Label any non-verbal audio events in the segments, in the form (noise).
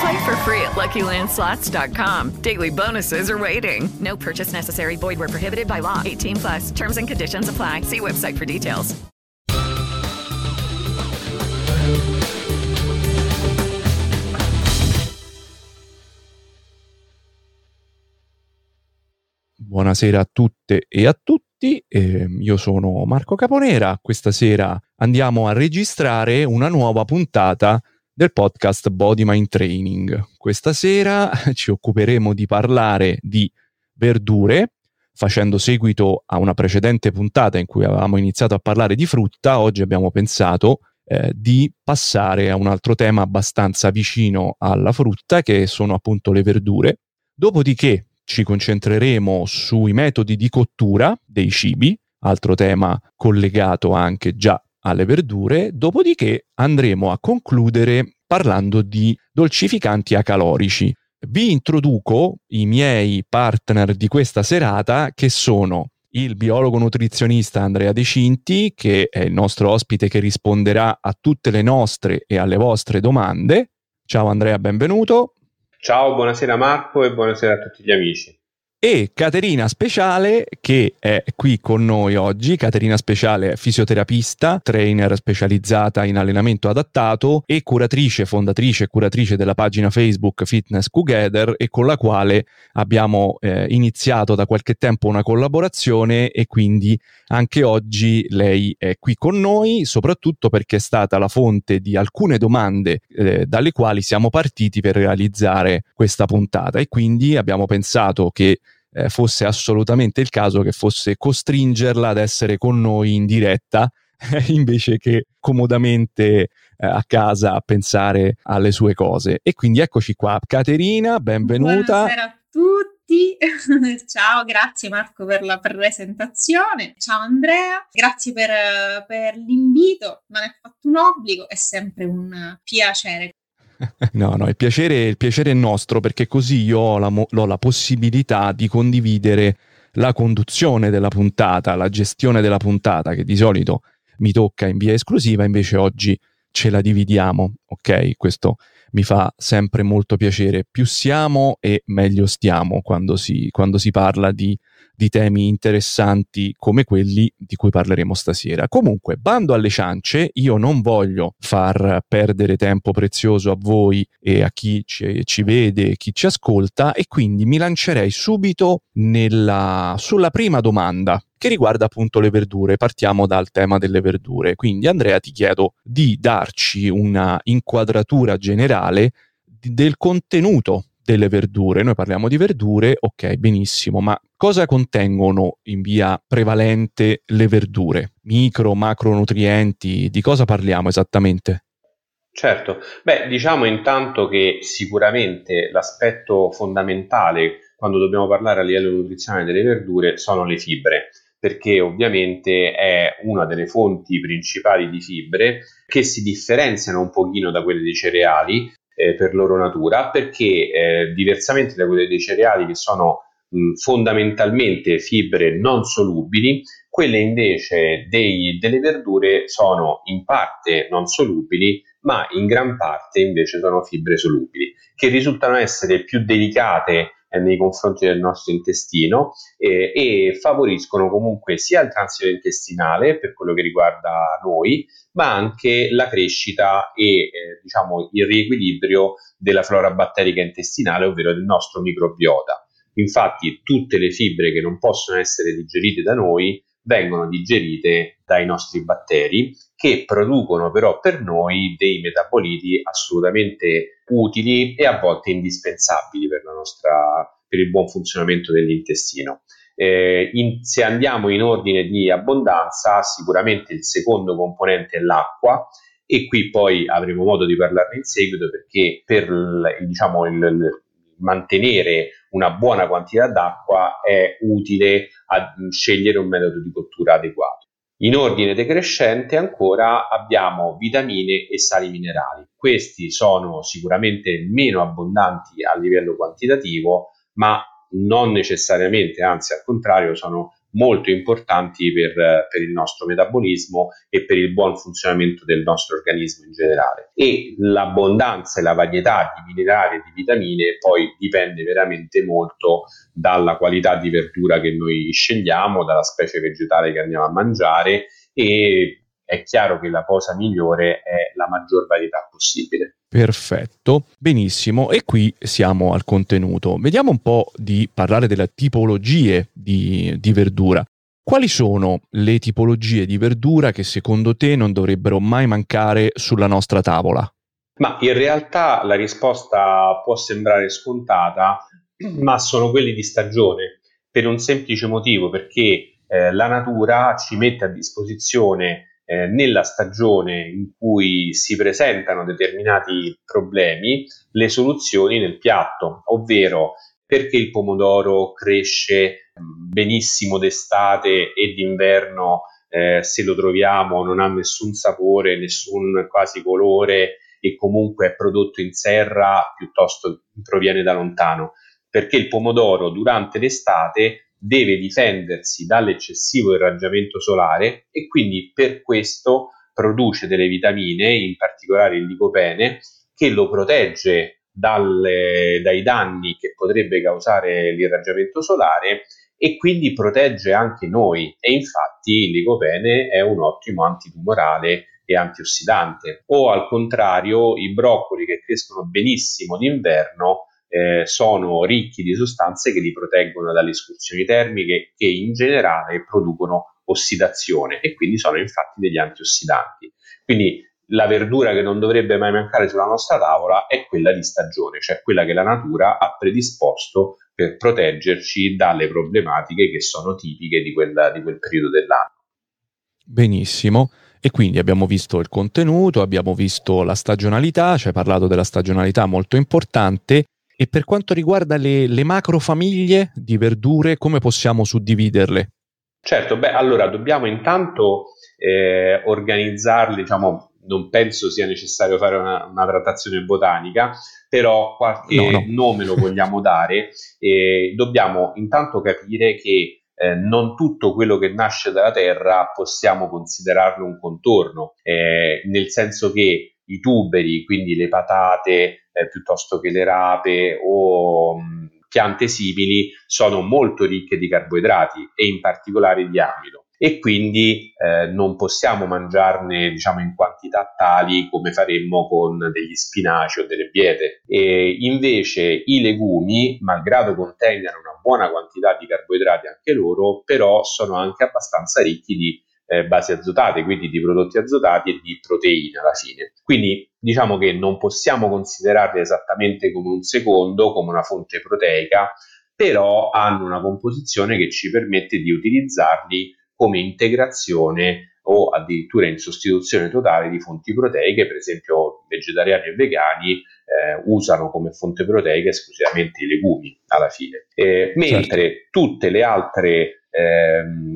Play for free at LuckyLandSlots.com. Daily bonuses are waiting. No purchase necessary. Void where prohibited by law. 18 plus. Terms and conditions apply. See website for details. Buonasera a tutte e a tutti, eh, io sono Marco Caponera, questa sera andiamo a registrare una nuova puntata del podcast Body Mind Training. Questa sera (laughs) ci occuperemo di parlare di verdure, facendo seguito a una precedente puntata in cui avevamo iniziato a parlare di frutta, oggi abbiamo pensato eh, di passare a un altro tema abbastanza vicino alla frutta, che sono appunto le verdure. Dopodiché ci concentreremo sui metodi di cottura dei cibi, altro tema collegato anche già alle verdure, dopodiché andremo a concludere parlando di dolcificanti acalorici. Vi introduco i miei partner di questa serata che sono il biologo nutrizionista Andrea De Cinti, che è il nostro ospite che risponderà a tutte le nostre e alle vostre domande. Ciao Andrea, benvenuto. Ciao, buonasera Marco e buonasera a tutti gli amici e Caterina Speciale che è qui con noi oggi. Caterina Speciale è fisioterapista, trainer specializzata in allenamento adattato e curatrice, fondatrice e curatrice della pagina Facebook Fitness Together e con la quale abbiamo eh, iniziato da qualche tempo una collaborazione e quindi anche oggi lei è qui con noi, soprattutto perché è stata la fonte di alcune domande eh, dalle quali siamo partiti per realizzare questa puntata e quindi abbiamo pensato che eh, fosse assolutamente il caso che fosse costringerla ad essere con noi in diretta (laughs) invece che comodamente eh, a casa a pensare alle sue cose. E quindi eccoci qua, Caterina, benvenuta. Buonasera a tutti. (laughs) Ciao, grazie Marco per la presentazione. Ciao Andrea, grazie per, per l'invito. Non è fatto un obbligo, è sempre un piacere. No, no, il piacere, il piacere, è nostro perché così io ho la, ho la possibilità di condividere la conduzione della puntata, la gestione della puntata che di solito mi tocca in via esclusiva, invece oggi ce la dividiamo, ok? Questo mi fa sempre molto piacere. Più siamo e meglio stiamo quando si, quando si parla di di temi interessanti come quelli di cui parleremo stasera. Comunque, bando alle ciance, io non voglio far perdere tempo prezioso a voi e a chi ci, ci vede chi ci ascolta e quindi mi lancerei subito nella, sulla prima domanda che riguarda appunto le verdure. Partiamo dal tema delle verdure. Quindi Andrea ti chiedo di darci una inquadratura generale del contenuto delle verdure. Noi parliamo di verdure, ok, benissimo, ma cosa contengono in via prevalente le verdure? Micro, macronutrienti, di cosa parliamo esattamente? Certo, beh, diciamo intanto che sicuramente l'aspetto fondamentale quando dobbiamo parlare a livello nutrizionale delle verdure sono le fibre perché ovviamente è una delle fonti principali di fibre che si differenziano un pochino da quelle dei cereali eh, per loro natura, perché eh, diversamente da quelle dei cereali che sono mh, fondamentalmente fibre non solubili, quelle invece dei, delle verdure sono in parte non solubili, ma in gran parte invece sono fibre solubili, che risultano essere più delicate eh, nei confronti del nostro intestino eh, e favoriscono comunque sia il transito intestinale per quello che riguarda noi, ma anche la crescita e eh, diciamo il riequilibrio della flora batterica intestinale, ovvero del nostro microbiota. Infatti tutte le fibre che non possono essere digerite da noi vengono digerite dai nostri batteri che producono però per noi dei metaboliti assolutamente utili e a volte indispensabili per, nostra, per il buon funzionamento dell'intestino. Eh, in, se andiamo in ordine di abbondanza, sicuramente il secondo componente è l'acqua e qui poi avremo modo di parlarne in seguito perché per diciamo, il, mantenere una buona quantità d'acqua è utile a scegliere un metodo di cottura adeguato. In ordine decrescente ancora abbiamo vitamine e sali minerali. Questi sono sicuramente meno abbondanti a livello quantitativo, ma non necessariamente, anzi al contrario, sono molto importanti per, per, il nostro metabolismo e per il buon funzionamento del nostro organismo in generale. E l'abbondanza e la varietà di minerali e di vitamine poi dipende veramente molto dalla qualità di verdura che noi scegliamo, dalla specie vegetale che andiamo a mangiare e è chiaro che la cosa migliore è la maggior varietà possibile. Perfetto, benissimo. E qui siamo al contenuto. Vediamo un po' di parlare delle tipologie di, di verdura. Quali sono le tipologie di verdura che secondo te non dovrebbero mai mancare sulla nostra tavola? Ma in realtà la risposta può sembrare scontata, (clears throat) ma sono quelli di stagione, per un semplice motivo, perché eh, la natura ci mette a disposizione eh, nella stagione in cui si presentano determinati problemi le soluzioni nel piatto, ovvero perché il pomodoro cresce mm, benissimo d'estate e d'inverno eh, se lo troviamo non ha nessun sapore, nessun quasi colore e comunque è prodotto in serra piuttosto proviene da lontano. Perché il pomodoro durante l'estate deve difendersi dall'eccessivo irraggiamento solare e quindi per questo produce delle vitamine, in particolare il licopene, che lo protegge dalle, dai danni che potrebbe causare l'irraggiamento solare e quindi protegge anche noi. E infatti il licopene è un ottimo antitumorale e antiossidante. O al contrario i broccoli che crescono benissimo d'inverno eh, sono ricchi di sostanze che li proteggono dalle escursioni termiche che in generale producono ossidazione e quindi sono infatti degli antiossidanti. Quindi la verdura che non dovrebbe mai mancare sulla nostra tavola è quella di stagione, cioè quella che la natura ha predisposto per proteggerci dalle problematiche che sono tipiche di, quella, di quel periodo dell'anno. Benissimo. E quindi abbiamo visto il contenuto, abbiamo visto la stagionalità, ci hai parlato della stagionalità molto importante e per quanto riguarda le, le macrofamiglie di verdure, come possiamo suddividerle? Certo, beh, allora dobbiamo intanto eh, organizzarle, diciamo, non penso sia necessario fare una, una trattazione botanica, però qualche no, no. nome lo vogliamo dare e dobbiamo intanto capire che eh, non tutto quello che nasce dalla terra possiamo considerarlo un contorno, eh, nel senso che i tuberi, quindi le patate eh, piuttosto che le rape o mh, piante simili, sono molto ricche di carboidrati e in particolare di amido. E quindi eh, non possiamo mangiarne diciamo in quantità tali come faremmo con degli spinaci o delle biete e invece i legumi malgrado contengano una buona quantità di carboidrati anche loro però sono anche abbastanza ricchi di eh, basi azotate, quindi di prodotti azotati e di proteine alla fine. Quindi diciamo che non possiamo considerarli esattamente come un secondo, come una fonte proteica, però hanno una composizione che ci permette di utilizzarli come integrazione o addirittura in sostituzione totale di fonti proteiche, per esempio vegetariani e vegani eh, usano come fonte proteica esclusivamente i legumi alla fine, eh, mentre certo. tutte le altre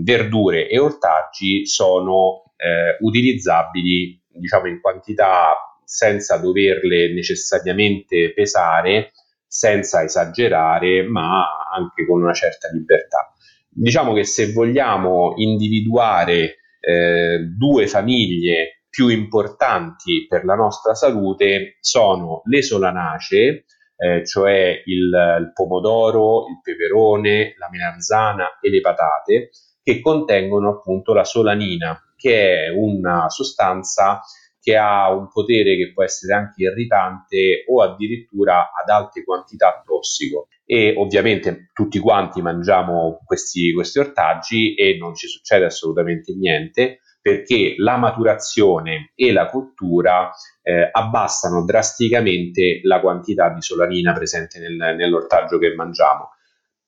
verdure e ortaggi sono eh, utilizzabili diciamo in quantità senza doverle necessariamente pesare, senza esagerare, ma anche con una certa libertà. Diciamo che se vogliamo individuare eh, due famiglie più importanti per la nostra salute sono le solanacee, eh, cioè il, il, pomodoro, il peperone, la melanzana e le patate, che contengono appunto la solanina, che è una sostanza che ha un potere che può essere anche irritante o addirittura ad alte quantità tossico. E ovviamente tutti quanti mangiamo questi, questi ortaggi e non ci succede assolutamente niente perché la maturazione e la cottura eh, abbassano drasticamente la quantità di solanina presente nel, nell'ortaggio che mangiamo.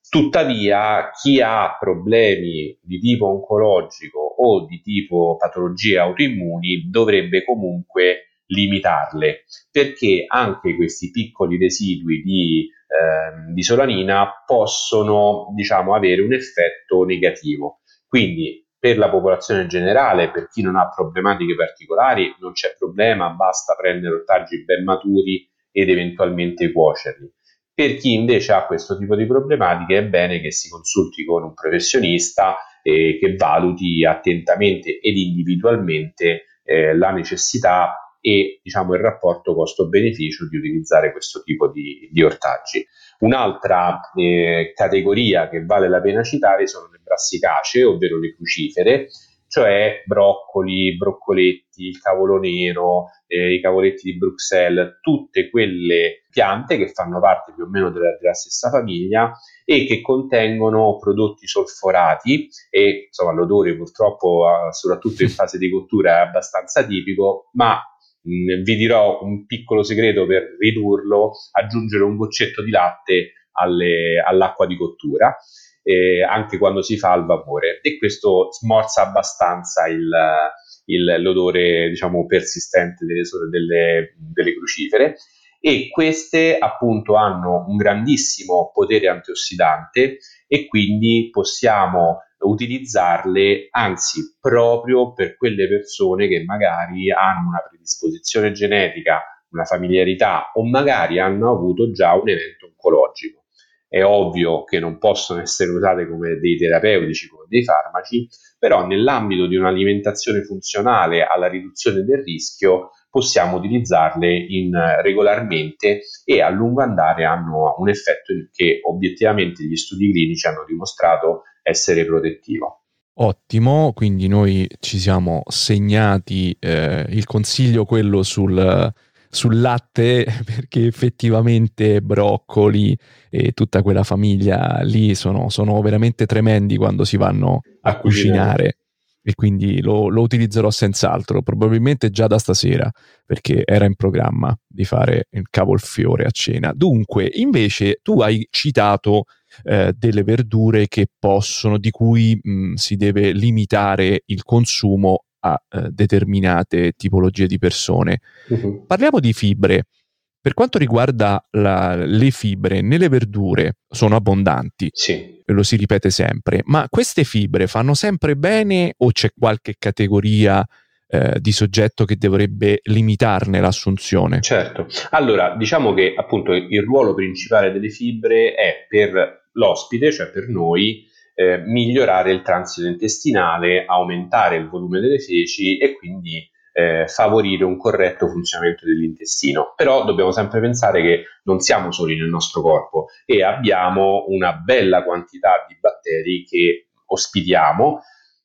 Tuttavia, chi ha problemi di tipo oncologico o di tipo patologie autoimmuni dovrebbe comunque limitarle, perché anche questi piccoli residui di, eh, di solanina possono, diciamo, avere un effetto negativo. Quindi per la popolazione generale, per chi non ha problematiche particolari, non c'è problema, basta prendere ortaggi ben maturi ed eventualmente cuocerli. Per chi invece ha questo tipo di problematiche è bene che si consulti con un professionista e che valuti attentamente ed individualmente eh, la necessità e diciamo, il rapporto costo-beneficio di utilizzare questo tipo di, di ortaggi. Un'altra eh, categoria che vale la pena citare sono le brassicacee, ovvero le crucifere, cioè broccoli, broccoletti, il cavolo nero, eh, i cavoletti di Bruxelles, tutte quelle piante che fanno parte più o meno della, della, stessa famiglia e che contengono prodotti solforati e insomma l'odore purtroppo soprattutto in (laughs) fase di cottura è abbastanza tipico, ma vi dirò un piccolo segreto per ridurlo, aggiungere un goccetto di latte alle, all'acqua di cottura eh, anche quando si fa al vapore. E questo smorza abbastanza il, il, l'odore diciamo persistente delle, delle, delle crucifere. E queste appunto hanno un grandissimo potere antiossidante e quindi possiamo utilizzarle anzi proprio per quelle persone che magari hanno una predisposizione genetica, una familiarità o magari hanno avuto già un evento oncologico. È ovvio che non possono essere usate come dei terapeutici, come dei farmaci, però nell'ambito di un'alimentazione funzionale alla riduzione del rischio possiamo utilizzarle regolarmente e a lungo andare hanno un effetto che obiettivamente gli studi clinici hanno dimostrato essere protettivo. Ottimo, quindi noi ci siamo segnati eh, il consiglio quello sul sul latte (laughs) perché effettivamente broccoli e tutta quella famiglia lì sono, sono veramente tremendi quando si vanno a cucinare e quindi lo, lo, utilizzerò senz'altro, probabilmente già da stasera, perché era in programma di fare il cavolfiore a cena. Dunque, invece, tu hai citato eh, delle verdure che possono, di cui mh, si deve limitare il consumo a eh, determinate tipologie di persone. Uh-huh. Parliamo di fibre. Per quanto riguarda la, le fibre, nelle verdure sono abbondanti, sì. lo si ripete sempre, ma queste fibre fanno sempre bene o c'è qualche categoria eh, di soggetto che dovrebbe limitarne l'assunzione? Certo, allora diciamo che appunto il ruolo principale delle fibre è per l'ospite, cioè per noi, eh, migliorare il transito intestinale, aumentare il volume delle feci e quindi eh, favorire un corretto funzionamento dell'intestino. Però dobbiamo sempre pensare che non siamo soli nel nostro corpo e abbiamo una bella quantità di batteri che ospitiamo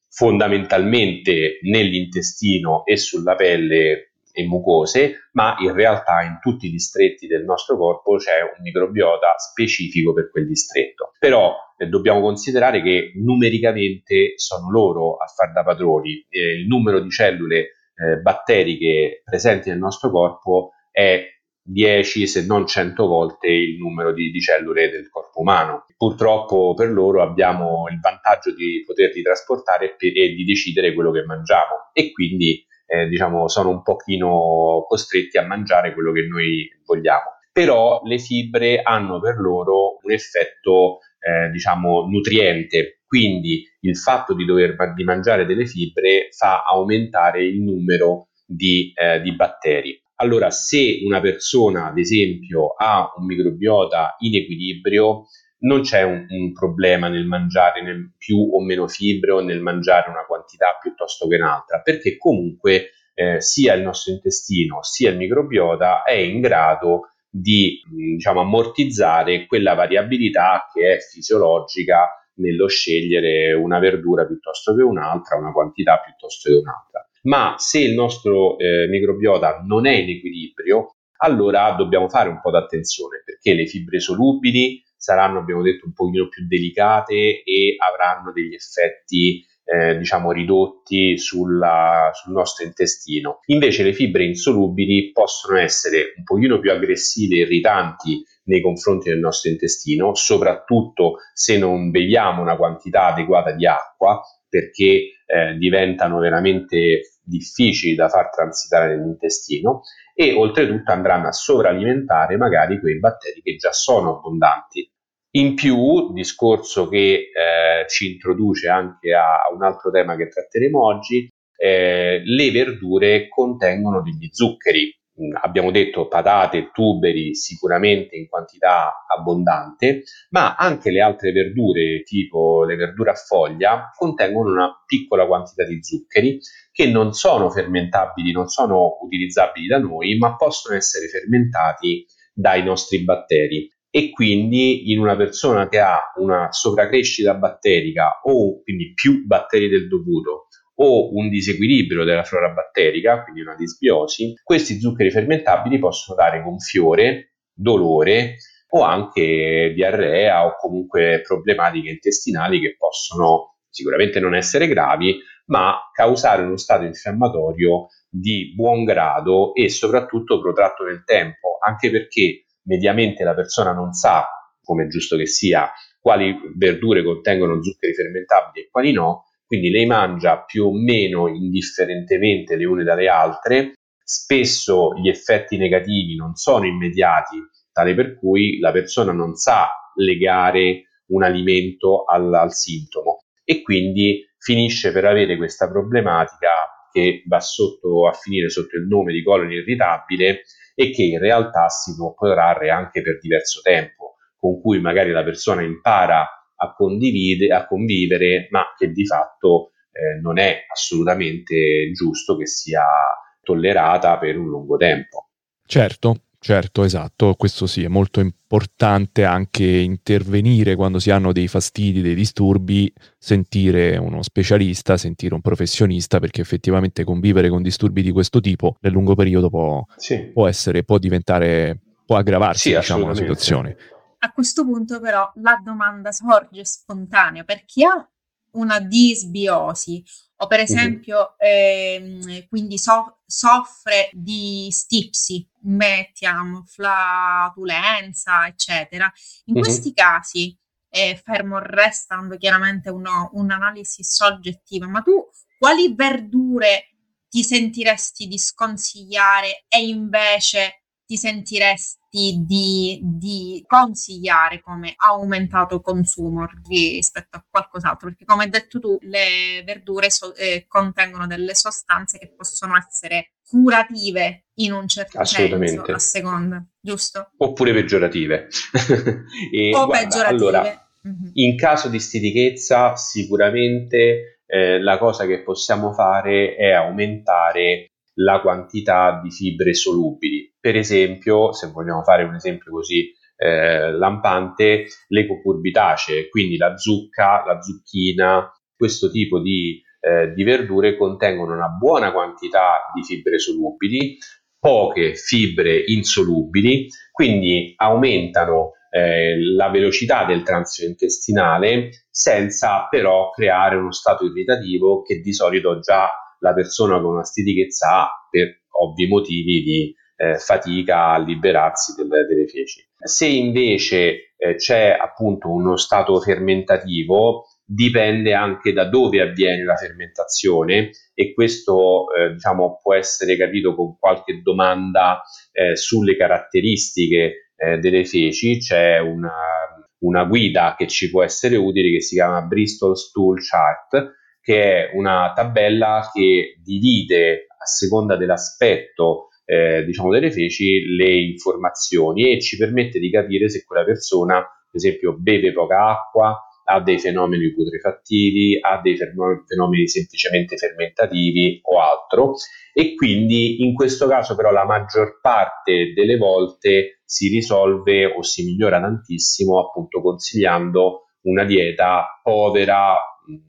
fondamentalmente nell'intestino e sulla pelle e mucose, ma in realtà in tutti i distretti del nostro corpo c'è un microbiota specifico per quel distretto. Però eh, dobbiamo considerare che numericamente sono loro a far da padroni. Eh, il numero di cellule eh, batteriche presenti nel nostro corpo è 10 se non 100 volte il numero di, di, cellule del corpo umano. Purtroppo per loro abbiamo il vantaggio di poterli trasportare e, e di decidere quello che mangiamo e quindi eh, diciamo, sono un pochino costretti a mangiare quello che noi vogliamo. Però le fibre hanno per loro un effetto, eh, diciamo, nutriente, quindi il fatto di dover di mangiare delle fibre fa aumentare il numero di, eh, di batteri. Allora, se una persona, ad esempio, ha un microbiota in equilibrio, non c'è un, un problema nel mangiare nel più o meno fibre o nel mangiare una quantità piuttosto che un'altra, perché comunque eh, sia il nostro intestino sia il microbiota è in grado di diciamo, ammortizzare quella variabilità che è fisiologica nello scegliere una verdura piuttosto che un'altra, una quantità piuttosto che un'altra. ma se il nostro eh, microbiota non è in equilibrio, allora dobbiamo fare un po' d'attenzione perché le fibre solubili saranno, abbiamo detto, un pochino più delicate e avranno degli effetti eh, diciamo ridotti sulla, sul nostro intestino. Invece le fibre insolubili possono essere un pochino più aggressive e irritanti nei confronti del nostro intestino, soprattutto se non beviamo una quantità adeguata di acqua, perché eh, diventano veramente difficili da far transitare nell'intestino e oltretutto andranno a sovralimentare magari quei batteri che già sono abbondanti. In più, discorso che eh, ci introduce anche a un altro tema che tratteremo oggi, eh, le verdure contengono degli zuccheri. Mm, abbiamo detto patate, tuberi sicuramente in quantità abbondante, ma anche le altre verdure, tipo le verdure a foglia, contengono una piccola quantità di zuccheri che non sono fermentabili, non sono utilizzabili da noi, ma possono essere fermentati dai nostri batteri. E quindi in una persona che ha una sovracrescita batterica o quindi più batteri del dovuto o un disequilibrio della flora batterica, quindi una disbiosi, questi zuccheri fermentabili possono dare gonfiore, dolore o anche diarrea o comunque problematiche intestinali che possono sicuramente non essere gravi, ma causare uno stato infiammatorio di buon grado e soprattutto protratto nel tempo, anche perché mediamente la persona non sa, come è giusto che sia, quali verdure contengono zuccheri fermentabili e quali no, quindi le mangia più o meno indifferentemente le une dalle altre, spesso gli effetti negativi non sono immediati, tale per cui la persona non sa legare un alimento al, al sintomo e quindi finisce per avere questa problematica che va sotto, a finire sotto il nome di colon irritabile e che in realtà si può protrarre anche per diverso tempo, con cui magari la persona impara a, a convivere, ma che di fatto eh, non è assolutamente giusto che sia tollerata per un lungo tempo. Certo, Certo, esatto, questo sì, è molto importante anche intervenire quando si hanno dei fastidi, dei disturbi, sentire uno specialista, sentire un professionista, perché effettivamente convivere con disturbi di questo tipo nel lungo periodo può, sì. può essere, può diventare, può aggravarsi, sì, diciamo, la situazione. A questo punto però la domanda sorge spontanea, per chi ha una disbiosi o per esempio uh-huh. ehm, quindi so- soffre di stipsi, mettiamo, flatulenza, eccetera. In uh-huh. questi casi, eh, fermo restando chiaramente uno, un'analisi soggettiva, ma tu quali verdure ti sentiresti di sconsigliare e invece ti sentiresti di, di, consigliare come aumentato consumo rispetto a qualcos'altro? Perché come hai detto tu, le verdure so, eh, contengono delle sostanze che possono essere curative in un certo senso a seconda, giusto? Oppure peggiorative. (laughs) e, o guarda, peggiorative. Allora, mm-hmm. in caso di stitichezza sicuramente eh, la cosa che possiamo fare è aumentare la quantità di fibre solubili. Per esempio, se vogliamo fare un esempio così eh, lampante, le cucurbitacee, quindi la zucca, la zucchina, questo tipo di, eh, di verdure contengono una buona quantità di fibre solubili, poche fibre insolubili, quindi aumentano eh, la velocità del transito intestinale senza però creare uno stato irritativo che di solito già la persona con una stitichezza ha per ovvi motivi di eh, fatica a liberarsi delle, delle feci. Se invece eh, c'è appunto uno stato fermentativo, dipende anche da dove avviene la fermentazione e questo eh, diciamo, può essere capito con qualche domanda eh, sulle caratteristiche eh, delle feci. C'è una, una guida che ci può essere utile che si chiama Bristol Stool Chart che è una tabella che divide a seconda dell'aspetto eh, diciamo delle feci le informazioni e ci permette di capire se quella persona per esempio beve poca acqua ha dei fenomeni putrefattivi, ha dei fenomeni semplicemente fermentativi o altro. E quindi in questo caso però la maggior parte delle volte si risolve o si migliora tantissimo appunto consigliando una dieta povera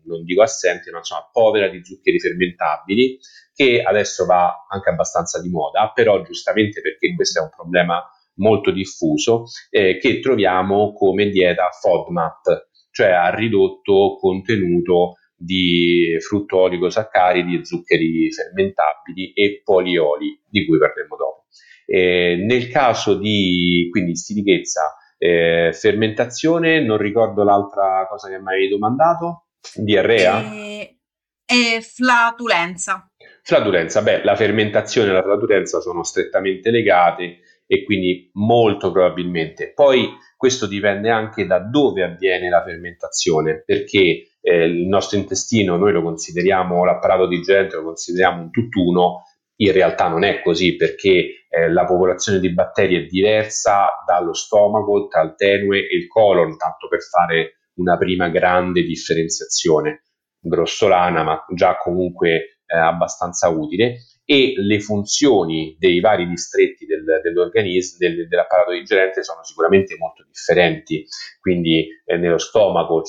non dico assente, ma insomma povera di zuccheri fermentabili, che adesso va anche abbastanza di moda, però giustamente perché questo è un problema molto diffuso, eh, che troviamo come dieta FODMAP, cioè a ridotto contenuto di frutto oligosaccaridi zuccheri fermentabili e polioli, di cui parleremo dopo. Eh, nel caso di quindi stitichezza, eh, fermentazione, non ricordo l'altra cosa che mi avevi domandato, diarrea? E, e flatulenza. Flatulenza, beh, la fermentazione e la flatulenza sono strettamente legate e quindi molto probabilmente. Poi questo dipende anche da dove avviene la fermentazione, perché eh, il nostro intestino noi lo consideriamo, l'apparato digerente lo consideriamo un tutt'uno, in realtà non è così perché eh, la popolazione di batteri è diversa dallo stomaco, tra il tenue e il colon, tanto per fare una prima grande differenziazione, grossolana ma già comunque eh, abbastanza utile e le funzioni dei vari distretti del, dell'organismo, del, dell'apparato digerente sono sicuramente molto differenti. Quindi eh, nello stomaco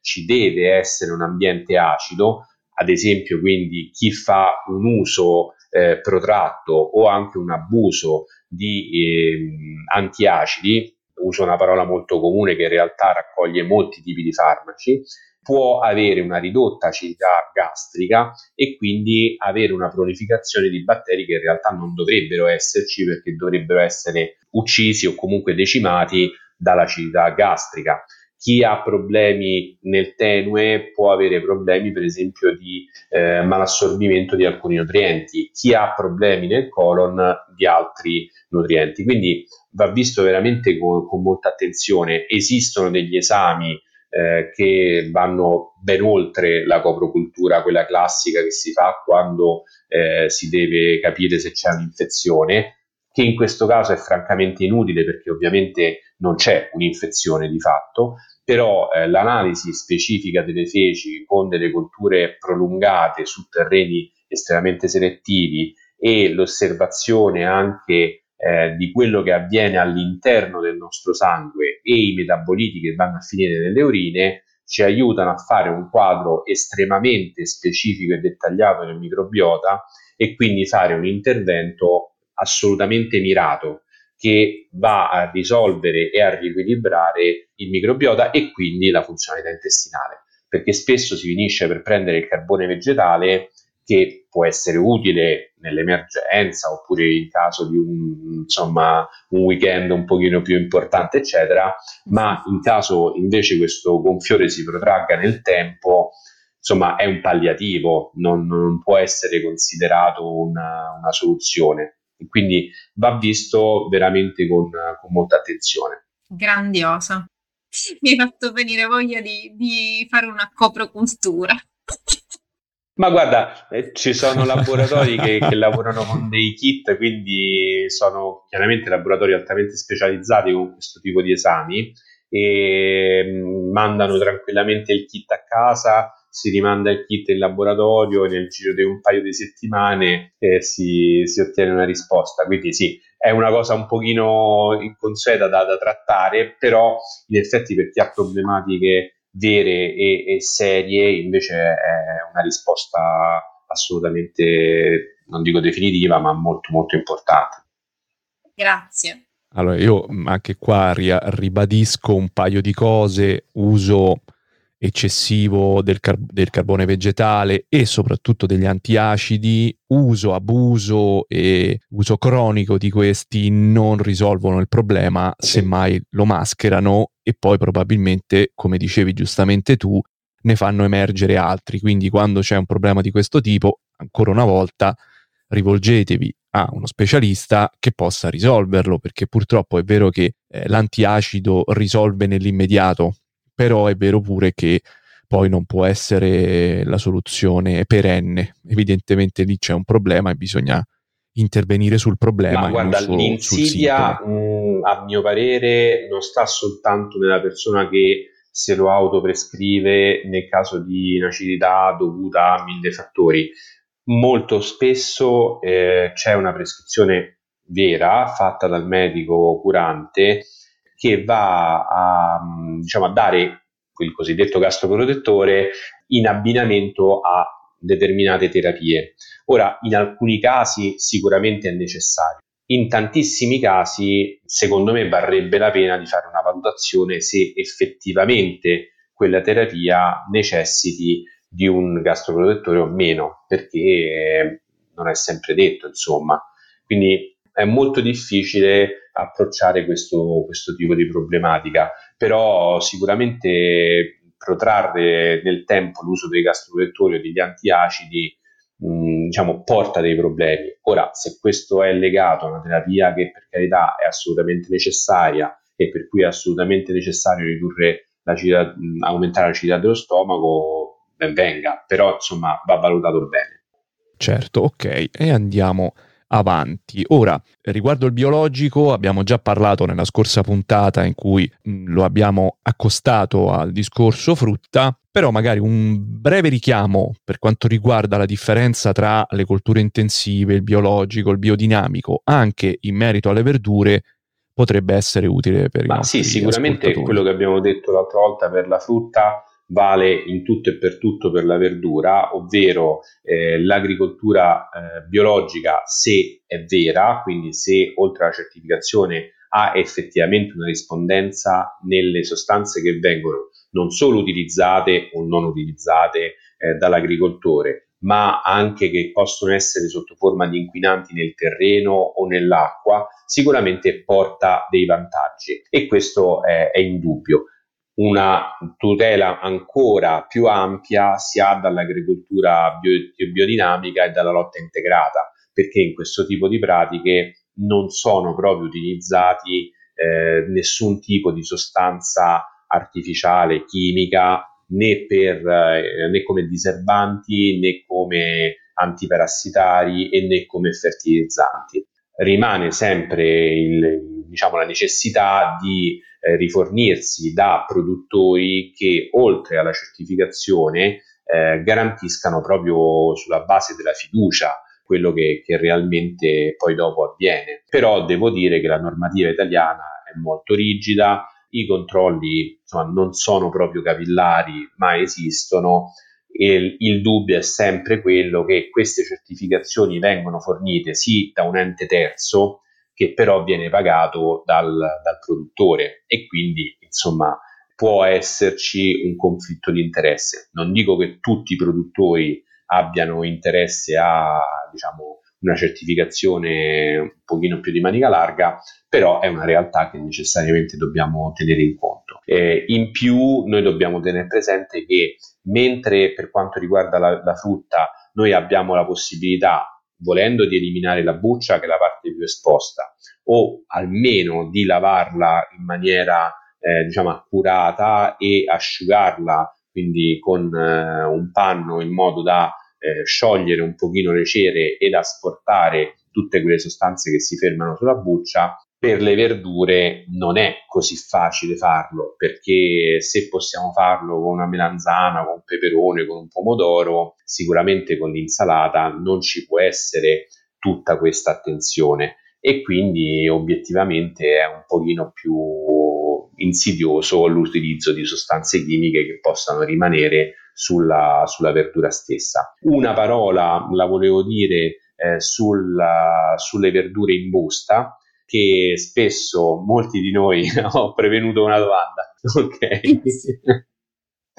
ci deve essere un ambiente acido, ad esempio quindi chi fa un uso eh, protratto o anche un abuso di eh, antiacidi, uso una parola molto comune che in realtà raccoglie molti tipi di farmaci, può avere una ridotta acidità gastrica e quindi avere una prolificazione di batteri che in realtà non dovrebbero esserci perché dovrebbero essere uccisi o comunque decimati dall'acidità gastrica. Chi ha problemi nel tenue può avere problemi per esempio di eh, malassorbimento di alcuni nutrienti, chi ha problemi nel colon di altri nutrienti. Quindi va visto veramente con, con molta attenzione. Esistono degli esami eh, che vanno ben oltre la coprocultura, quella classica che si fa quando eh, si deve capire se c'è un'infezione, che in questo caso è francamente inutile perché ovviamente non c'è un'infezione di fatto, però eh, l'analisi specifica delle feci con delle colture prolungate su terreni estremamente selettivi e l'osservazione anche eh, di quello che avviene all'interno del nostro sangue e i metaboliti che vanno a finire nelle urine ci aiutano a fare un quadro estremamente specifico e dettagliato del microbiota e quindi fare un intervento assolutamente mirato che va a risolvere e a riequilibrare il microbiota e quindi la funzionalità intestinale, perché spesso si finisce per prendere il carbone vegetale che può essere utile nell'emergenza oppure in caso di un, insomma, un weekend un pochino più importante, eccetera, ma in caso invece questo gonfiore si protragga nel tempo, insomma, è un palliativo, non, non può essere considerato una, una, soluzione. Quindi va visto veramente con, con molta attenzione. Grandiosa. Mi hai fatto venire voglia di, di fare una coprocultura. Ma guarda, eh, ci sono (laughs) laboratori che, che, lavorano con dei kit, quindi sono chiaramente laboratori altamente specializzati con questo tipo di esami e mm, mandano tranquillamente il kit a casa, si rimanda il kit in laboratorio e nel giro di un paio di settimane eh, si, si, ottiene una risposta. Quindi sì, è una cosa un pochino inconsueta da, da trattare, però in effetti per chi ha problematiche vere e, e serie, invece è una risposta assolutamente, non dico definitiva, ma molto molto importante. Grazie. Allora, io anche qua ribadisco un paio di cose, uso eccessivo del, car- del, carbone vegetale e soprattutto degli antiacidi, uso, abuso e uso cronico di questi non risolvono il problema, semmai lo mascherano e poi probabilmente, come dicevi giustamente tu, ne fanno emergere altri. Quindi quando c'è un problema di questo tipo, ancora una volta, rivolgetevi a uno specialista che possa risolverlo, perché purtroppo è vero che eh, l'antiacido risolve nell'immediato però è vero pure che poi non può essere la soluzione perenne. Evidentemente lì c'è un problema e bisogna intervenire sul problema. Ma guarda, su, l'insidia, mh, mm, a mio parere, non sta soltanto nella persona che se lo autoprescrive nel caso di inacidità dovuta a mille fattori. Molto spesso eh, c'è una prescrizione vera fatta dal medico curante che va a, diciamo, a dare il cosiddetto gastroprotettore, in abbinamento a determinate terapie. Ora, in alcuni casi sicuramente è necessario. In tantissimi casi, secondo me, varrebbe la pena di fare una valutazione se effettivamente quella terapia necessiti di un gastroprotettore o meno, perché non è sempre detto, insomma. Quindi è molto difficile approcciare questo, questo tipo di problematica, però sicuramente protrarre nel tempo l'uso dei gastroprotettori o degli antiacidi mh, diciamo, porta dei problemi. Ora, se questo è legato a una terapia che per carità è assolutamente necessaria e per cui è assolutamente necessario ridurre l'acidità, aumentare l'acidità dello stomaco, ben venga, però insomma va valutato bene. Certo, ok, e andiamo avanti. Ora, riguardo il biologico, abbiamo già parlato nella scorsa puntata in cui mh, lo abbiamo accostato al discorso frutta, però magari un breve richiamo per quanto riguarda la differenza tra le colture intensive, il biologico, il biodinamico, anche in merito alle verdure, potrebbe essere utile per Ma i sì, sicuramente quello che abbiamo detto l'altra volta per la frutta vale in tutto e per tutto per la verdura, ovvero eh, l'agricoltura eh, biologica se è vera, quindi se oltre alla certificazione ha effettivamente una rispondenza nelle sostanze che vengono non solo utilizzate o non utilizzate eh, dall'agricoltore, ma anche che possono essere sotto forma di inquinanti nel terreno o nell'acqua, sicuramente porta dei vantaggi. E questo è, è indubbio una tutela ancora più ampia si ha dall'agricoltura bio- biodinamica e dalla lotta integrata, perché in questo tipo di pratiche non sono proprio utilizzati eh, nessun tipo di sostanza artificiale, chimica, né, per, eh, né come diserbanti né come antiparassitari e né come fertilizzanti. Rimane sempre il, diciamo, la necessità di eh, rifornirsi da produttori che oltre alla certificazione eh, garantiscano proprio sulla base della fiducia quello che, che, realmente poi dopo avviene. Però devo dire che la normativa italiana è molto rigida, i controlli insomma, non sono proprio capillari, ma esistono. E il dubbio è sempre quello che queste certificazioni vengono fornite sì da un ente terzo, che però viene pagato dal, dal produttore e quindi insomma può esserci un conflitto di interesse. Non dico che tutti i produttori abbiano interesse a diciamo, una certificazione un pochino più di manica larga, però è una realtà che necessariamente dobbiamo tenere in conto. Eh, in più noi dobbiamo tenere presente che mentre per quanto riguarda la, la frutta noi abbiamo la possibilità volendo di eliminare la buccia che è la parte più esposta o almeno di lavarla in maniera eh, diciamo accurata e asciugarla quindi con eh, un panno in modo da eh, sciogliere un pochino le cere ed asportare tutte quelle sostanze che si fermano sulla buccia per le verdure non è così facile farlo perché se possiamo farlo con una melanzana, con un peperone, con un pomodoro, sicuramente con l'insalata non ci può essere tutta questa attenzione. E quindi obiettivamente è un pochino più insidioso l'utilizzo di sostanze chimiche che possano rimanere sulla, sulla verdura stessa. Una parola la volevo dire eh, sulla, sulle verdure in busta che spesso molti di noi (laughs) ho prevenuto una domanda, (laughs) ok? Sì.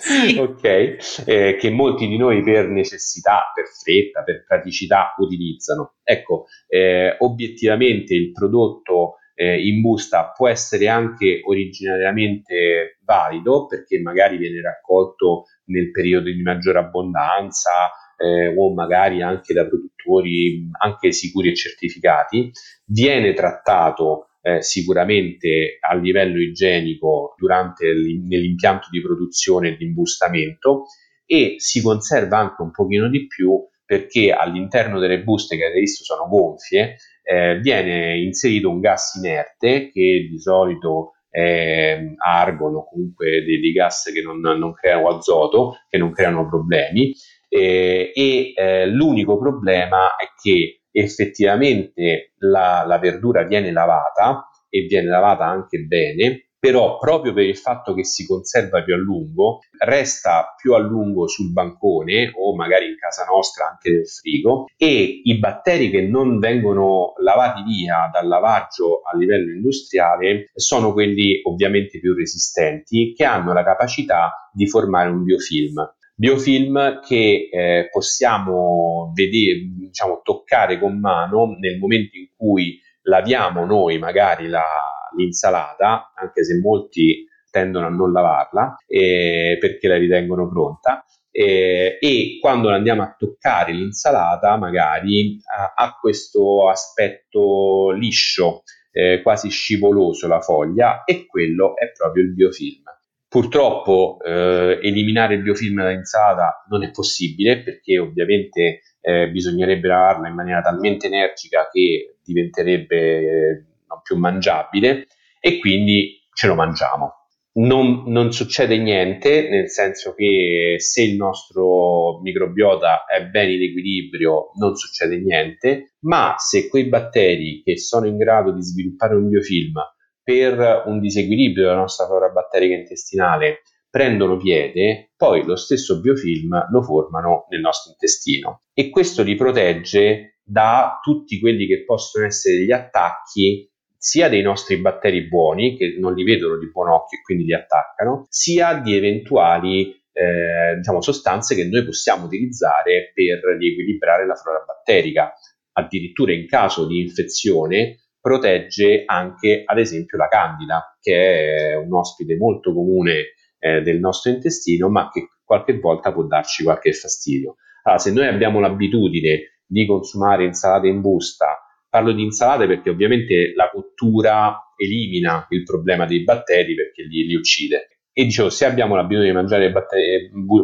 (laughs) ok, eh, che molti di noi per necessità, per fretta, per praticità utilizzano. Ecco, eh, obiettivamente il prodotto eh, in busta può essere anche originariamente valido perché magari viene raccolto nel periodo di maggiore abbondanza, eh, o magari anche da produttori anche sicuri e certificati, viene trattato eh, sicuramente a livello igienico durante nell'impianto di produzione e di imbustamento e si conserva anche un pochino di più perché all'interno delle buste che avete visto sono gonfie eh, viene inserito un gas inerte che di solito è argon o comunque dei, dei gas che non, non creano azoto, che non creano problemi. Eh, e eh, l'unico problema è che effettivamente la, la verdura viene lavata e viene lavata anche bene però proprio per il fatto che si conserva più a lungo, resta più a lungo sul bancone o magari casa nostra anche nel frigo e i batteri che non vengono lavati via dal lavaggio a livello industriale sono quelli ovviamente più resistenti che hanno la capacità di formare un biofilm biofilm che eh, possiamo vedere, diciamo, toccare con mano nel momento in cui laviamo noi magari la, l'insalata, anche se molti tendono a non lavarla eh, perché la ritengono pronta. Eh, e quando andiamo a toccare l'insalata magari ha, ha questo aspetto liscio, eh, quasi scivoloso la foglia e quello è proprio il biofilm. Purtroppo eh, eliminare il biofilm dall'insalata non è possibile perché ovviamente eh, bisognerebbe lavarla in maniera talmente energica che diventerebbe non più mangiabile e quindi ce lo mangiamo. Non, non, succede niente, nel senso che se il nostro microbiota è bene in equilibrio non succede niente, ma se quei batteri che sono in grado di sviluppare un biofilm per un disequilibrio della nostra flora batterica intestinale prendono piede, poi lo stesso biofilm lo formano nel nostro intestino. E questo li protegge da tutti quelli che possono essere gli attacchi sia dei nostri batteri buoni, che non li vedono di buon occhio e quindi li attaccano, sia di eventuali eh, diciamo, sostanze che noi possiamo utilizzare per riequilibrare la flora batterica. Addirittura in caso di infezione protegge anche ad esempio la candida, che è un ospite molto comune eh, del nostro intestino, ma che qualche volta può darci qualche fastidio. Allora, se noi abbiamo l'abitudine di consumare insalate in busta, parlo di insalate perché ovviamente la cottura elimina il problema dei batteri perché li, li uccide. E dicevo, se abbiamo l'abitudine di mangiare batteri, bu,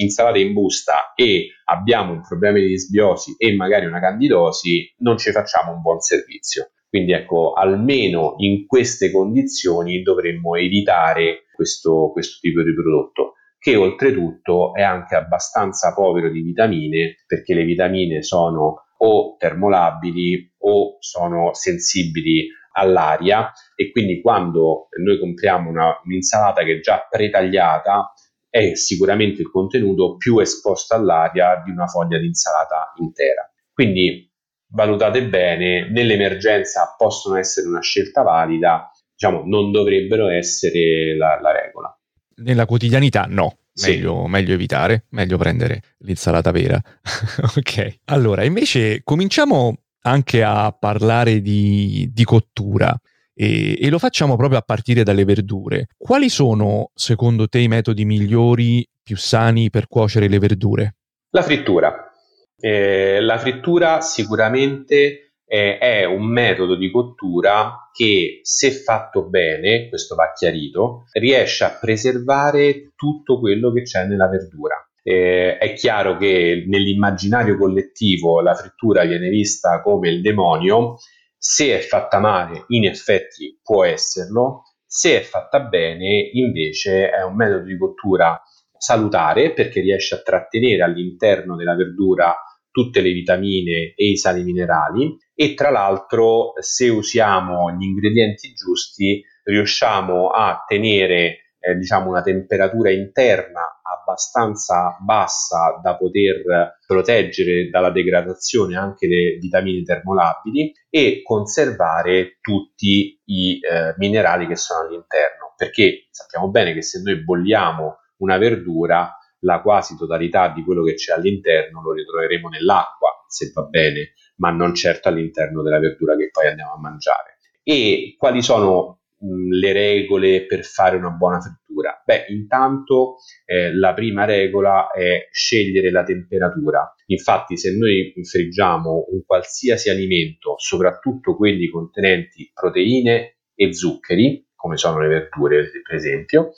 insalate in busta e abbiamo un problema di disbiosi e magari una candidosi, non ci facciamo un buon servizio. Quindi ecco, almeno in queste condizioni dovremmo evitare questo, questo tipo di prodotto che oltretutto è anche abbastanza povero di vitamine perché le vitamine sono o termolabili o sono sensibili all'aria e quindi quando noi compriamo una, un'insalata che è già pretagliata è sicuramente il contenuto più esposto all'aria di una foglia di insalata intera. Quindi valutate bene, nell'emergenza possono essere una scelta valida, diciamo, non dovrebbero essere la, la regola. Nella quotidianità no. Meglio, sì. meglio, evitare, meglio prendere l'insalata vera. (laughs) ok. Allora, invece cominciamo anche a parlare di, di cottura e, e, lo facciamo proprio a partire dalle verdure. Quali sono, secondo te, i metodi migliori, più sani per cuocere le verdure? La frittura. Eh, la frittura sicuramente eh, è un metodo di cottura che, se fatto bene, questo va chiarito, riesce a preservare tutto quello che c'è nella verdura. Eh, è chiaro che nell'immaginario collettivo la frittura viene vista come il demonio, se è fatta male in effetti può esserlo, se è fatta bene invece è un metodo di cottura salutare perché riesce a trattenere all'interno della verdura tutte le vitamine e i sali minerali e tra l'altro se usiamo gli ingredienti giusti riusciamo a tenere eh, diciamo una temperatura interna abbastanza bassa da poter proteggere dalla degradazione anche le vitamine termolabili e conservare tutti i eh, minerali che sono all'interno. Perché sappiamo bene che se noi bolliamo una verdura la quasi totalità di quello che c'è all'interno lo ritroveremo nell'acqua, se va bene, ma non certo all'interno della verdura che poi andiamo a mangiare. E quali sono le regole per fare una buona frittura? Beh, intanto eh, la prima regola è scegliere la temperatura. Infatti, se noi friggiamo un qualsiasi alimento, soprattutto quelli contenenti proteine e zuccheri, come sono le verdure, per esempio,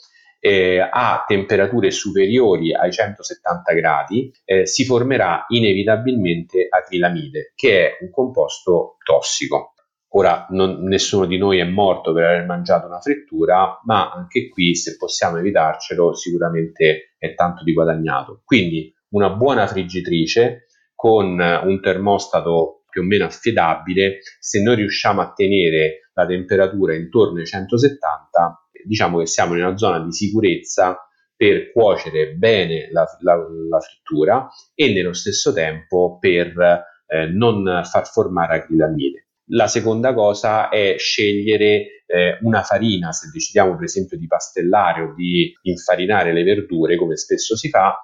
eh, a temperature superiori ai 170 gradi eh, si formerà inevitabilmente acrilamide, che è un composto tossico. Ora, non, nessuno di noi è morto per aver mangiato una frittura, ma anche qui, se possiamo evitarcelo, sicuramente è tanto di guadagnato. Quindi, una buona friggitrice con un termostato più o meno affidabile, se noi riusciamo a tenere la temperatura intorno ai 170, diciamo che siamo in una zona di sicurezza per cuocere bene la, la, la frittura e nello stesso tempo per eh, non far formare acrilamide. La seconda cosa è scegliere eh, una farina, se decidiamo per esempio di pastellare o di infarinare le verdure, come spesso si fa,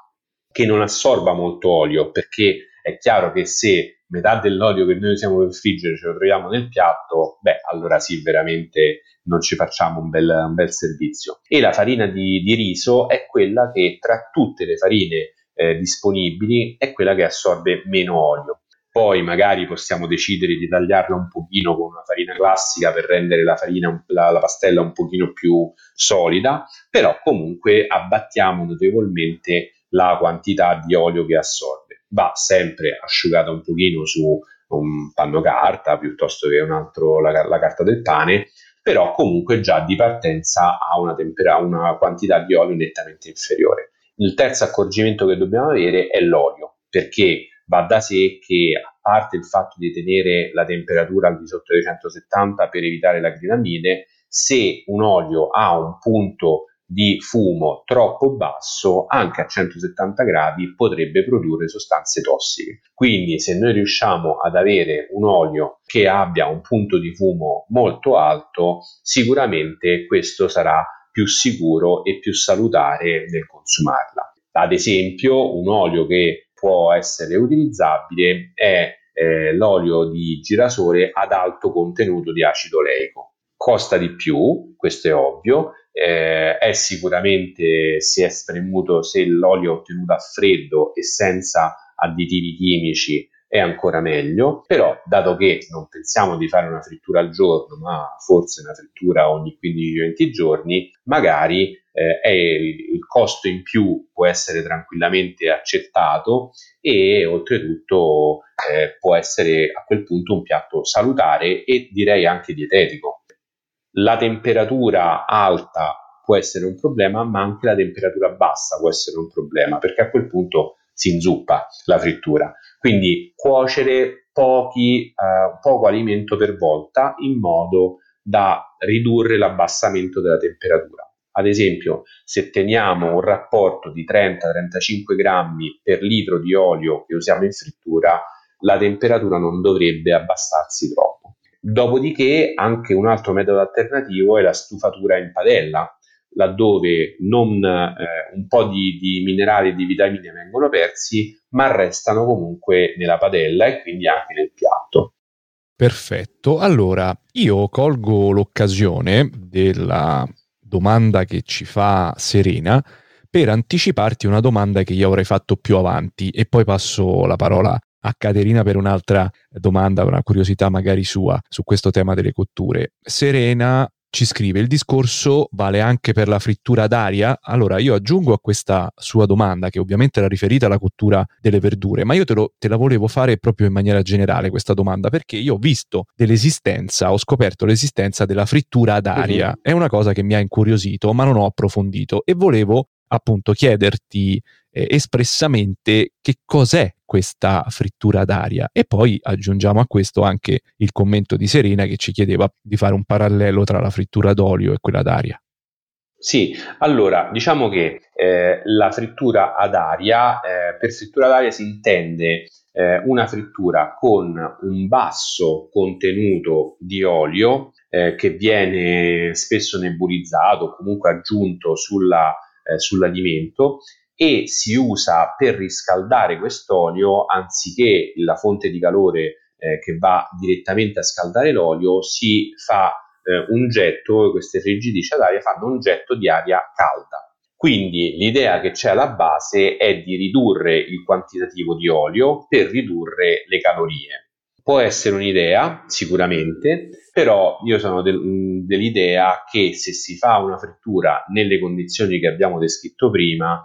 che non assorba molto olio, perché è chiaro che se metà dell'olio che noi usiamo per friggere ce lo troviamo nel piatto, beh, allora sì, veramente non ci facciamo un bel, un bel servizio. E la farina di, di, riso è quella che tra tutte le farine eh, disponibili è quella che assorbe meno olio. Poi magari possiamo decidere di tagliarla un pochino con una farina classica per rendere la, farina, la, la pastella un pochino più solida, però comunque abbattiamo notevolmente la quantità di olio che assorbe. Va sempre asciugata un pochino su un panno carta piuttosto che un altro, la, la carta del pane, però comunque già di partenza ha una, tempera- una quantità di olio nettamente inferiore. Il terzo accorgimento che dobbiamo avere è l'olio, perché va da sé che a parte il fatto di tenere la temperatura al di sotto dei 170 per evitare l'acrilamide, se un olio ha un punto di fumo troppo basso, anche a 170 gradi potrebbe produrre sostanze tossiche. Quindi se noi riusciamo ad avere un olio che abbia un punto di fumo molto alto, sicuramente questo sarà più sicuro e più salutare nel consumarla. Ad esempio, un olio che può essere utilizzabile è eh, l'olio di girasole ad alto contenuto di acido oleico. Costa di più, questo è ovvio, eh, è sicuramente se è spremuto, se l'olio è ottenuto a freddo e senza additivi chimici è ancora meglio, però dato che non pensiamo di fare una frittura al giorno, ma forse una frittura ogni 15-20 giorni, magari eh, il, il costo in più può essere tranquillamente accettato e oltretutto eh, può essere a quel punto un piatto salutare e direi anche dietetico la temperatura alta può essere un problema, ma anche la temperatura bassa può essere un problema, perché a quel punto si inzuppa la frittura. Quindi cuocere pochi, eh, poco alimento per volta in modo da ridurre l'abbassamento della temperatura. Ad esempio, se teniamo un rapporto di 30-35 grammi per litro di olio che usiamo in frittura, la temperatura non dovrebbe abbassarsi troppo. Dopodiché anche un altro metodo alternativo è la stufatura in padella, laddove non, eh, un po' di, di minerali e di vitamine vengono persi, ma restano comunque nella padella e quindi anche nel piatto. Perfetto, allora io colgo l'occasione della domanda che ci fa Serena per anticiparti una domanda che io avrei fatto più avanti e poi passo la parola a Caterina per un'altra domanda, una curiosità magari sua su questo tema delle cotture. Serena ci scrive il discorso vale anche per la frittura d'aria? Allora io aggiungo a questa sua domanda, che ovviamente era riferita alla cottura delle verdure, ma io te, lo, te la volevo fare proprio in maniera generale questa domanda, perché io ho visto dell'esistenza, ho scoperto l'esistenza della frittura ad aria. Uh-huh. È una cosa che mi ha incuriosito, ma non ho approfondito e volevo appunto chiederti eh, espressamente che cos'è questa frittura d'aria e poi aggiungiamo a questo anche il commento di Serena che ci chiedeva di fare un parallelo tra la frittura d'olio e quella d'aria. Sì, allora diciamo che eh, la frittura ad aria, eh, per frittura ad aria si intende eh, una frittura con un basso contenuto di olio eh, che viene spesso nebulizzato o comunque aggiunto sulla, eh, sull'alimento e si usa per riscaldare quest'olio anziché la fonte di calore eh, che va direttamente a scaldare l'olio, si fa eh, un getto, queste friggitrici ad aria fanno un getto di aria calda. Quindi l'idea che c'è alla base è di ridurre il quantitativo di olio per ridurre le calorie. Può essere un'idea, sicuramente, però io sono del, dell'idea che se si fa una frittura nelle condizioni che abbiamo descritto prima,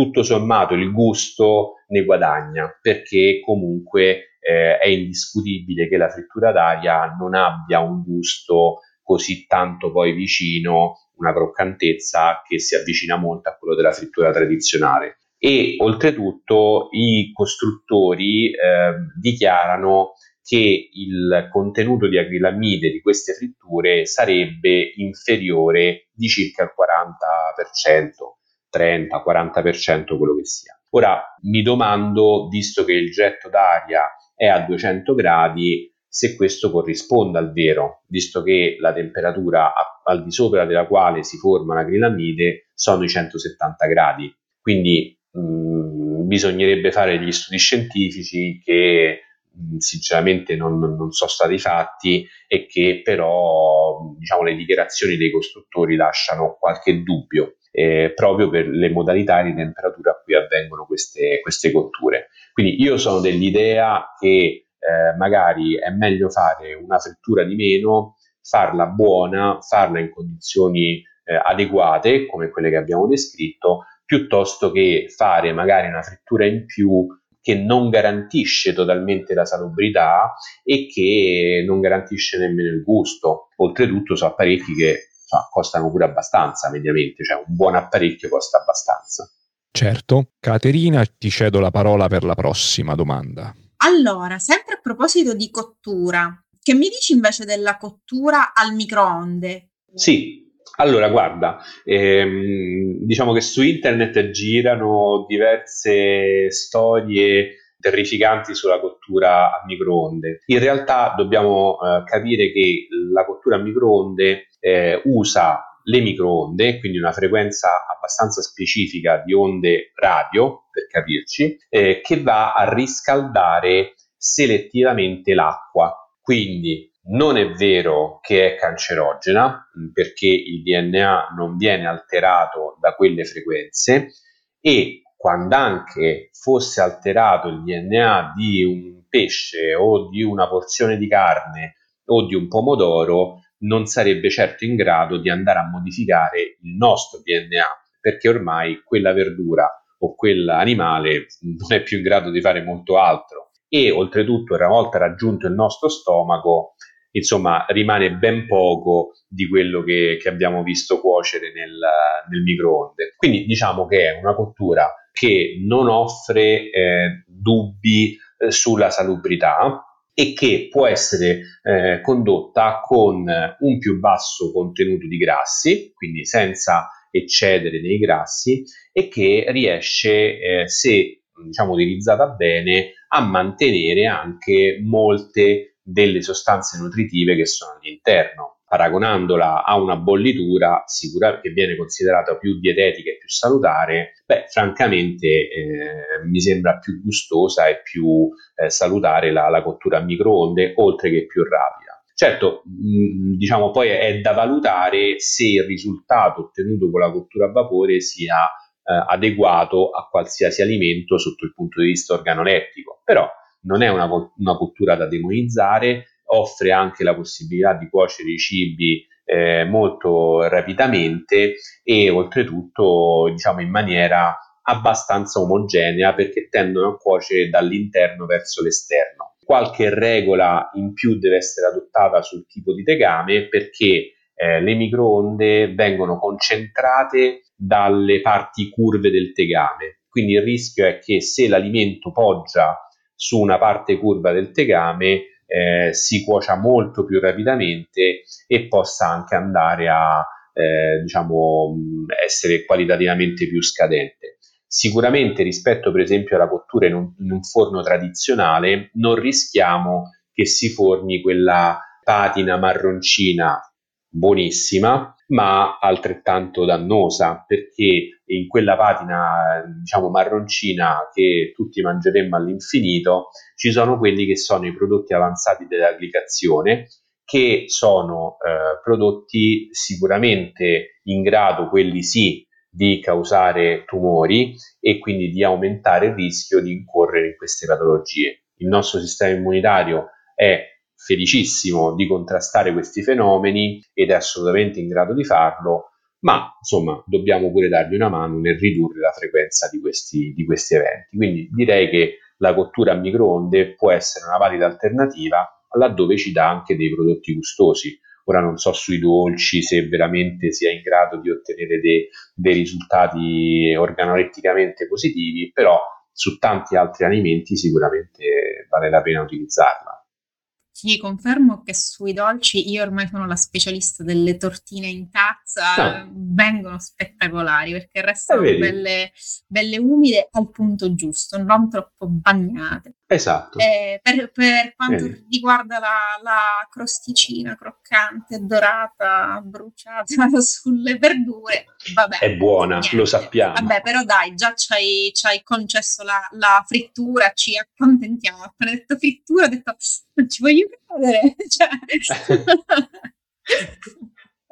tutto sommato il gusto ne guadagna perché comunque eh, è indiscutibile che la frittura d'aria non abbia un gusto così tanto poi vicino, una croccantezza che si avvicina molto a quello della frittura tradizionale. E oltretutto i costruttori eh, dichiarano che il contenuto di acrilamide di queste fritture sarebbe inferiore di circa il 40%, 30-40% quello che sia. Ora mi domando, visto che il getto d'aria è a 200 gradi, se questo corrisponda al vero, visto che la temperatura al di sopra della quale si forma l'acrilamide sono i 170 gradi. Quindi mh, mm, bisognerebbe fare gli studi scientifici che mh, mm, sinceramente non, non, sono stati fatti e che però diciamo, le dichiarazioni dei costruttori lasciano qualche dubbio. Eh, proprio per le modalità di temperatura a cui avvengono queste, queste cotture. Quindi io sono dell'idea che eh, magari è meglio fare una frittura di meno, farla buona, farla in condizioni eh, adeguate, come quelle che abbiamo descritto, piuttosto che fare magari una frittura in più che non garantisce totalmente la salubrità e che non garantisce nemmeno il gusto. Oltretutto sono apparecchi che insomma, costano pure abbastanza mediamente, cioè un buon apparecchio costa abbastanza. Certo. Caterina, ti cedo la parola per la prossima domanda. Allora, sempre a proposito di cottura, che mi dici invece della cottura al microonde? Sì, allora guarda, ehm, diciamo che su internet girano diverse storie terrificanti sulla cottura a microonde. In realtà dobbiamo eh, capire che la cottura a microonde eh, usa le microonde, quindi una frequenza abbastanza specifica di onde radio, per capirci, eh, che va a riscaldare selettivamente l'acqua. Quindi non è vero che è cancerogena, perché il DNA non viene alterato da quelle frequenze e quando anche fosse alterato il DNA di un pesce o di una porzione di carne o di un pomodoro, non sarebbe certo in grado di andare a modificare il nostro DNA, perché ormai quella verdura o quell'animale non è più in grado di fare molto altro. E oltretutto, una volta raggiunto il nostro stomaco, insomma, rimane ben poco di quello che, che abbiamo visto cuocere nel, nel, microonde. Quindi diciamo che è una cottura che non offre eh, dubbi eh, sulla salubrità, e che può essere eh, condotta con un più basso contenuto di grassi, quindi senza eccedere nei grassi, e che riesce, eh, se diciamo utilizzata bene, a mantenere anche molte delle sostanze nutritive che sono all'interno paragonandola a una bollitura sicura che viene considerata più dietetica e più salutare, beh, francamente eh, mi sembra più gustosa e più eh, salutare la, la, cottura a microonde, oltre che più rapida. Certo, mh, diciamo poi è da valutare se il risultato ottenuto con la cottura a vapore sia eh, adeguato a qualsiasi alimento sotto il punto di vista organolettico, però non è una, una cottura da demonizzare, offre anche la possibilità di cuocere i cibi eh, molto rapidamente e oltretutto diciamo in maniera abbastanza omogenea perché tendono a cuocere dall'interno verso l'esterno. Qualche regola in più deve essere adottata sul tipo di tegame perché eh, le microonde vengono concentrate dalle parti curve del tegame. Quindi il rischio è che se l'alimento poggia su una parte curva del tegame, eh, si cuocia molto più rapidamente e possa anche andare a eh, diciamo, essere qualitativamente più scadente. Sicuramente rispetto per esempio alla cottura in un, in un forno tradizionale non rischiamo che si formi quella patina marroncina buonissima, ma altrettanto dannosa, perché in quella patina, diciamo, marroncina che tutti mangeremmo all'infinito, ci sono quelli che sono i prodotti avanzati dell'applicazione, che sono eh, prodotti sicuramente in grado, quelli sì, di causare tumori e quindi di aumentare il rischio di incorrere in queste patologie. Il nostro sistema immunitario è felicissimo di contrastare questi fenomeni ed è assolutamente in grado di farlo, ma insomma dobbiamo pure dargli una mano nel ridurre la frequenza di questi, di questi eventi. Quindi direi che la cottura a microonde può essere una valida alternativa laddove ci dà anche dei prodotti gustosi. Ora non so sui dolci se veramente sia in grado di ottenere dei, dei risultati organoletticamente positivi, però su tanti altri alimenti sicuramente vale la pena utilizzarla. Ti confermo che sui dolci io ormai sono la specialista delle tortine in tazza, No. vengono spettacolari perché restano Ah, vedi? belle, belle umide al punto giusto, non troppo bagnate. Esatto. Eh, per, per quanto Vedi. riguarda la, la crosticina croccante, dorata, bruciata (laughs) sulle verdure, vabbè. È buona, niente. lo sappiamo. Vabbè, però dai, già ci hai, ci hai concesso la, la frittura, ci accontentiamo. Appena detto frittura, ho detto non ci voglio credere. (laughs) Cioè... (laughs)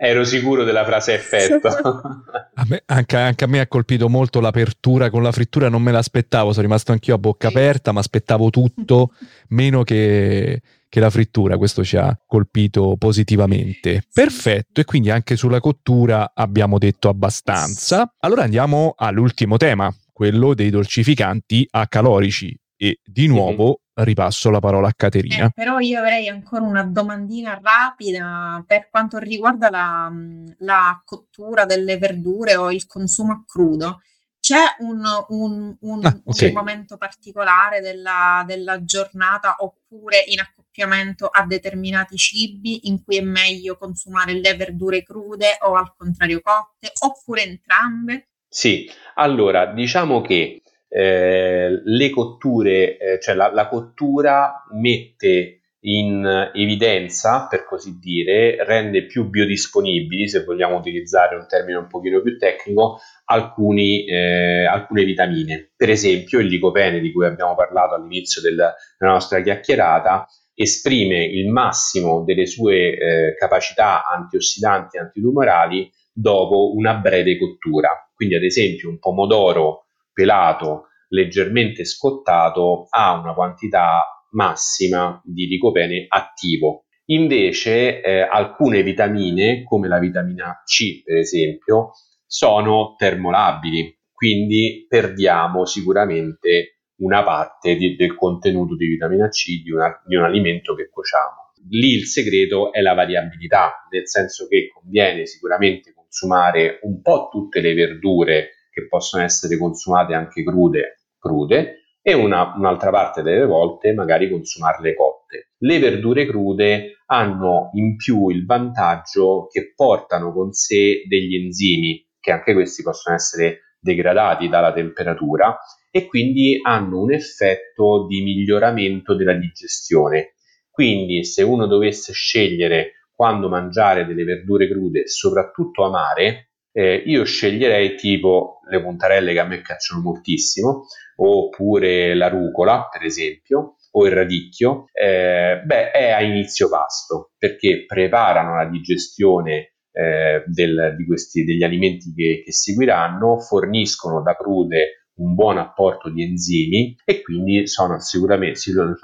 Ero sicuro della frase effetto. (laughs) A me- anche, anche a me ha colpito molto l'apertura con la frittura, non me l'aspettavo, sono rimasto anch'io a bocca aperta, ma aspettavo tutto meno che, che la frittura, questo ci ha colpito positivamente. Perfetto, e quindi anche sulla cottura abbiamo detto abbastanza. Allora andiamo all'ultimo tema, quello dei dolcificanti acalorici. E di nuovo ripasso la parola a Caterina. Eh, però io avrei ancora una domandina rapida per quanto riguarda la, la cottura delle verdure o il consumo a crudo. C'è un, un- un- Ah, ok. un momento particolare della, della giornata oppure in accoppiamento a determinati cibi in cui è meglio consumare le verdure crude o al contrario cotte oppure entrambe? Sì, allora diciamo che eh, le cotture, eh, cioè la, la cottura mette in evidenza, per così dire, rende più biodisponibili, se vogliamo utilizzare un termine un pochino più tecnico, alcuni, eh, alcune vitamine. Per esempio il licopene di cui abbiamo parlato all'inizio del- della nostra chiacchierata esprime il massimo delle sue eh, capacità antiossidanti e antitumorali dopo una breve cottura. Quindi, ad esempio, un pomodoro pelato leggermente scottato ha una quantità massima di licopene attivo. Invece, eh, alcune vitamine, come la vitamina C, per esempio, sono termolabili, quindi perdiamo sicuramente una parte di- del contenuto di vitamina C di, una- di un alimento che cuociamo. Lì il segreto è la variabilità, nel senso che conviene sicuramente consumare un po' tutte le verdure che possono essere consumate anche crude, crude e una- un'altra parte delle volte magari consumarle cotte. Le verdure crude hanno in più il vantaggio che portano con sé degli enzimi, che anche questi possono essere degradati dalla temperatura e quindi hanno un effetto di miglioramento della digestione. Quindi se uno dovesse scegliere quando mangiare delle verdure crude, soprattutto amare, eh, io sceglierei tipo le puntarelle che a me piacciono moltissimo, oppure la rucola, per esempio, o il radicchio, eh, beh, è a inizio pasto perché preparano la digestione eh, del- di questi, degli alimenti che, che seguiranno, forniscono da crude un buon apporto di enzimi e quindi sono sicuramente,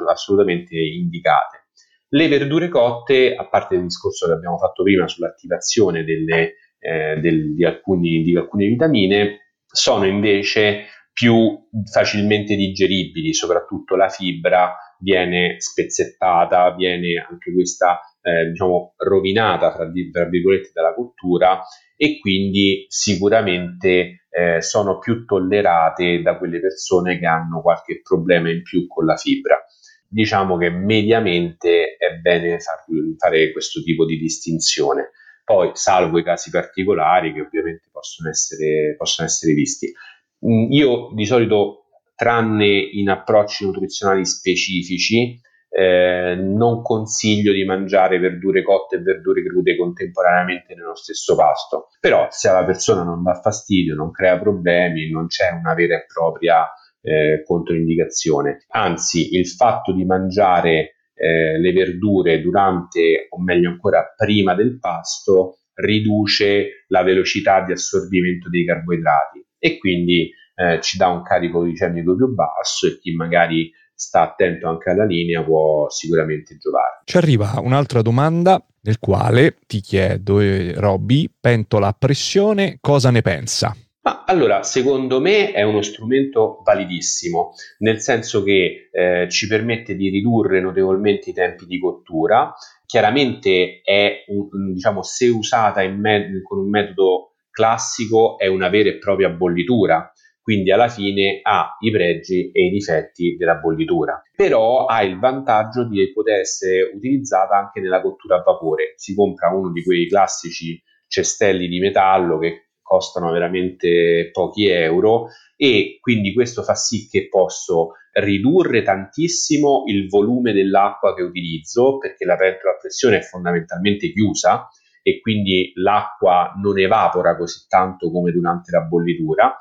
assolutamente indicate. Le verdure cotte, a parte il discorso che abbiamo fatto prima sull'attivazione delle, eh, del- di, alcuni- di alcune vitamine, sono invece più facilmente digeribili, soprattutto la fibra viene spezzettata, viene anche questa eh, diciamo rovinata di- tra virgolette dalla cottura e quindi sicuramente eh, sono più tollerate da quelle persone che hanno qualche problema in più con la fibra. Diciamo che mediamente è bene far- fare questo tipo di distinzione, poi salvo i casi particolari che ovviamente possono essere, possono essere visti. Mm, Io di solito, tranne in approcci nutrizionali specifici, eh, non consiglio di mangiare verdure cotte e verdure crude contemporaneamente nello stesso pasto. Però se alla persona non dà fastidio, non crea problemi, non c'è una vera e propria eh, controindicazione. Anzi, il fatto di mangiare eh, le verdure durante, o meglio ancora prima del pasto, riduce la velocità di assorbimento dei carboidrati e quindi eh, ci dà un carico glicemico più basso e chi magari sta attento anche alla linea può sicuramente giovare. Ci arriva un'altra domanda nel quale ti chiedo, eh, Robby, pentola a pressione, cosa ne pensa? Ma allora, secondo me è uno strumento validissimo, nel senso che eh, ci permette di ridurre notevolmente i tempi di cottura. Chiaramente è, diciamo, se usata me- con un metodo classico, è una vera e propria bollitura. quindi alla fine ha i pregi e i difetti della bollitura, però ha il vantaggio di poter essere utilizzata anche nella cottura a vapore. Si compra uno di quei classici cestelli di metallo che costano veramente pochi euro e quindi questo fa sì che posso ridurre tantissimo il volume dell'acqua che utilizzo perché la pentola a pressione è fondamentalmente chiusa e quindi l'acqua non evapora così tanto come durante la bollitura.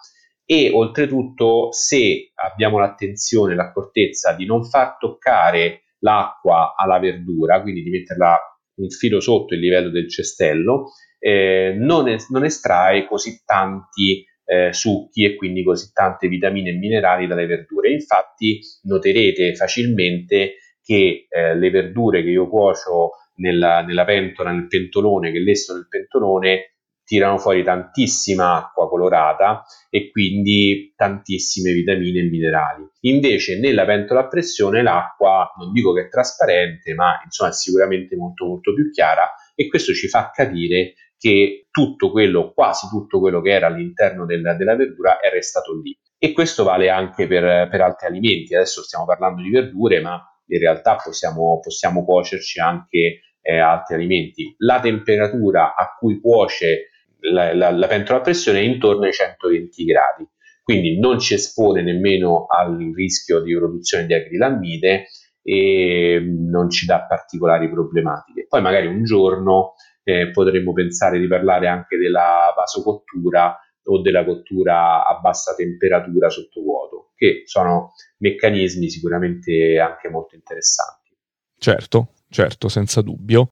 E oltretutto se abbiamo l'attenzione, l'accortezza di non far toccare l'acqua alla verdura, quindi di metterla un filo sotto il livello del cestello, eh, non, es- non, estrae così tanti eh, succhi e quindi così tante vitamine e minerali dalle verdure. Infatti noterete facilmente che eh, le verdure che io cuocio nella, nella pentola, nel pentolone, che lesto nel pentolone, tirano fuori tantissima acqua colorata e quindi tantissime vitamine e minerali. Invece nella pentola a pressione l'acqua non dico che è trasparente, ma insomma è sicuramente molto molto più chiara e questo ci fa capire che tutto quello, quasi tutto quello che era all'interno del, della verdura è restato lì. E questo vale anche per, per, altri alimenti. Adesso stiamo parlando di verdure, ma in realtà possiamo, possiamo cuocerci anche eh, altri alimenti. La temperatura a cui cuoce la, la, la pentola a pressione è intorno ai 120 gradi, quindi non ci espone nemmeno al rischio di produzione di acrilammide e non ci dà particolari problematiche. Poi magari un giorno eh, potremmo pensare di parlare anche della vasocottura o della cottura a bassa temperatura sotto vuoto, che sono meccanismi sicuramente anche molto interessanti. Certo, certo, senza dubbio.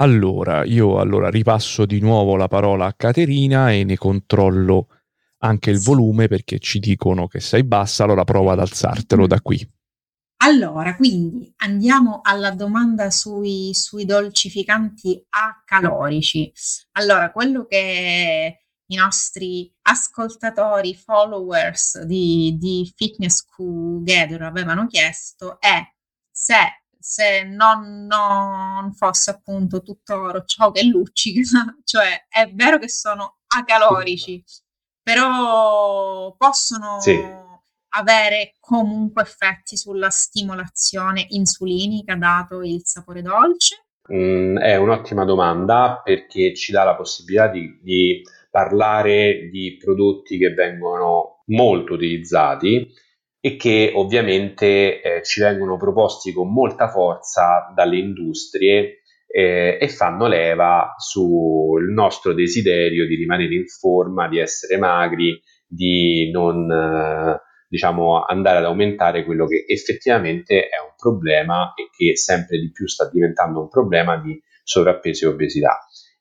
Allora, io allora ripasso di nuovo la parola a Caterina e ne controllo anche il volume perché ci dicono che sei bassa, allora prova ad alzartelo da qui. Allora, quindi andiamo alla domanda sui, sui dolcificanti acalorici. Allora, quello che i nostri ascoltatori, followers di, di Fitness Together avevano chiesto è se se non, non fosse appunto tutto ciò che luccica, (laughs) cioè è vero che sono acalorici, però possono sì. Avere comunque effetti sulla stimolazione insulinica dato il sapore dolce? Mm, è un'ottima domanda perché ci dà la possibilità di, di parlare di prodotti che vengono molto utilizzati e che ovviamente eh, ci vengono proposti con molta forza dalle industrie eh, e fanno leva sul nostro desiderio di rimanere in forma, di essere magri, di non eh, diciamo andare ad aumentare quello che effettivamente è un problema e che sempre di più sta diventando un problema di sovrappeso e obesità.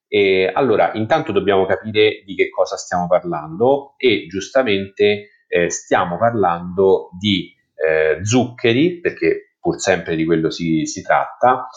E allora, intanto dobbiamo capire di che cosa stiamo parlando e giustamente eh, stiamo parlando di eh, zuccheri, perché pur sempre di quello si, si tratta,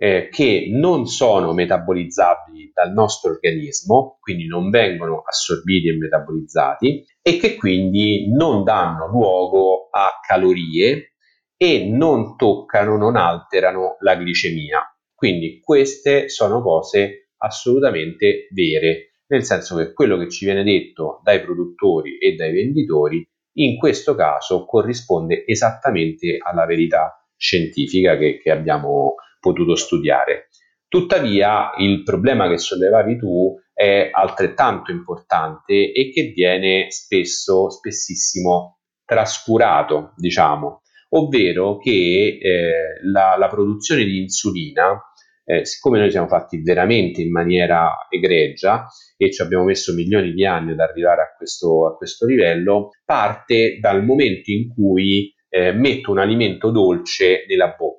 eh, che non sono metabolizzabili dal nostro organismo, quindi non vengono assorbiti e metabolizzati e che quindi non danno luogo a calorie e non toccano, non alterano la glicemia. Quindi queste sono cose assolutamente vere nel senso che quello che ci viene detto dai produttori e dai venditori in questo caso corrisponde esattamente alla verità scientifica che, che abbiamo potuto studiare. Tuttavia il problema che sollevavi tu è altrettanto importante e che viene spesso, spessissimo trascurato, diciamo, ovvero che eh, la, la, produzione di insulina eh, siccome noi siamo fatti veramente in maniera egregia e ci abbiamo messo milioni di anni ad arrivare a questo, a questo livello, parte dal momento in cui eh, metto un alimento dolce nella bocca,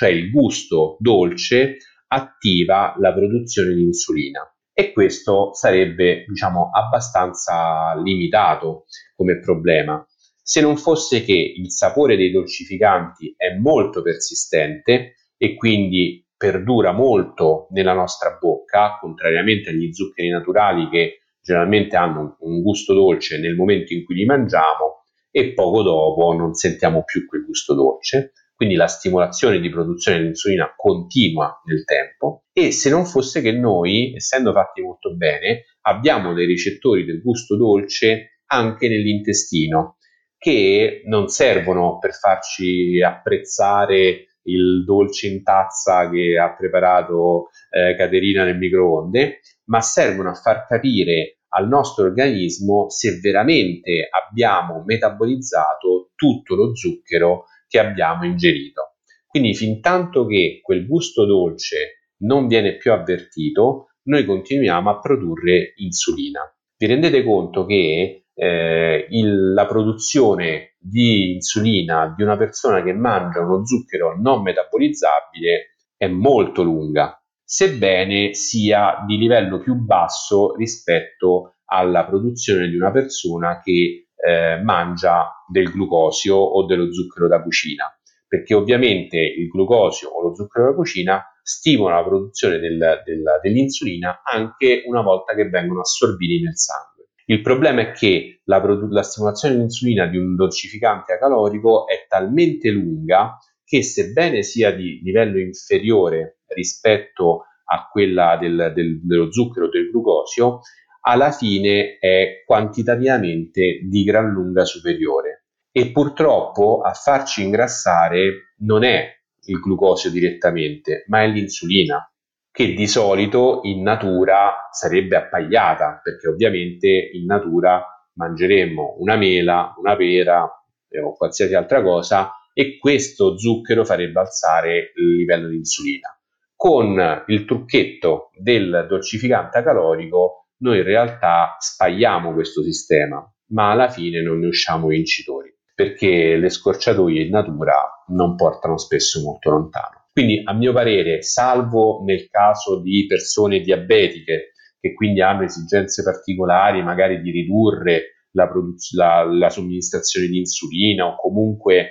cioè il gusto dolce attiva la produzione di insulina e questo sarebbe diciamo abbastanza limitato come problema se non fosse che il sapore dei dolcificanti è molto persistente e quindi perdura molto nella nostra bocca, contrariamente agli zuccheri naturali che generalmente hanno un gusto dolce nel momento in cui li mangiamo e poco dopo non sentiamo più quel gusto dolce. Quindi la stimolazione di produzione di insulina continua nel tempo e se non fosse che noi, essendo fatti molto bene, abbiamo dei ricettori del gusto dolce anche nell'intestino, che non servono per farci apprezzare il dolce in tazza che ha preparato eh, Caterina nel microonde, ma servono a far capire al nostro organismo se veramente abbiamo metabolizzato tutto lo zucchero che abbiamo ingerito. Quindi fin tanto che quel gusto dolce non viene più avvertito, noi continuiamo a produrre insulina. Vi rendete conto che eh, il, la produzione di insulina di una persona che mangia uno zucchero non metabolizzabile è molto lunga, sebbene sia di livello più basso rispetto alla produzione di una persona che eh, mangia del glucosio o dello zucchero da cucina, perché ovviamente il glucosio o lo zucchero da cucina stimola la produzione del, del, dell'insulina anche una volta che vengono assorbiti nel sangue. Il problema è che la, la stimolazione dell'insulina di un dolcificante acalorico è talmente lunga che sebbene sia di livello inferiore rispetto a quella del, del, dello zucchero o del glucosio, alla fine è quantitativamente di gran lunga superiore. E purtroppo a farci ingrassare non è il glucosio direttamente, ma è l'insulina che di solito in natura sarebbe appagliata, perché ovviamente in natura mangeremmo una mela, una pera eh, o qualsiasi altra cosa e questo zucchero farebbe alzare il livello di insulina. Con il trucchetto del dolcificante calorico noi in realtà spagliamo questo sistema, ma alla fine non ne usciamo vincitori, perché le scorciatoie in natura non portano spesso molto lontano. Quindi, a mio parere, salvo nel caso di persone diabetiche che quindi hanno esigenze particolari, magari di ridurre la, produz- la, la somministrazione di insulina o comunque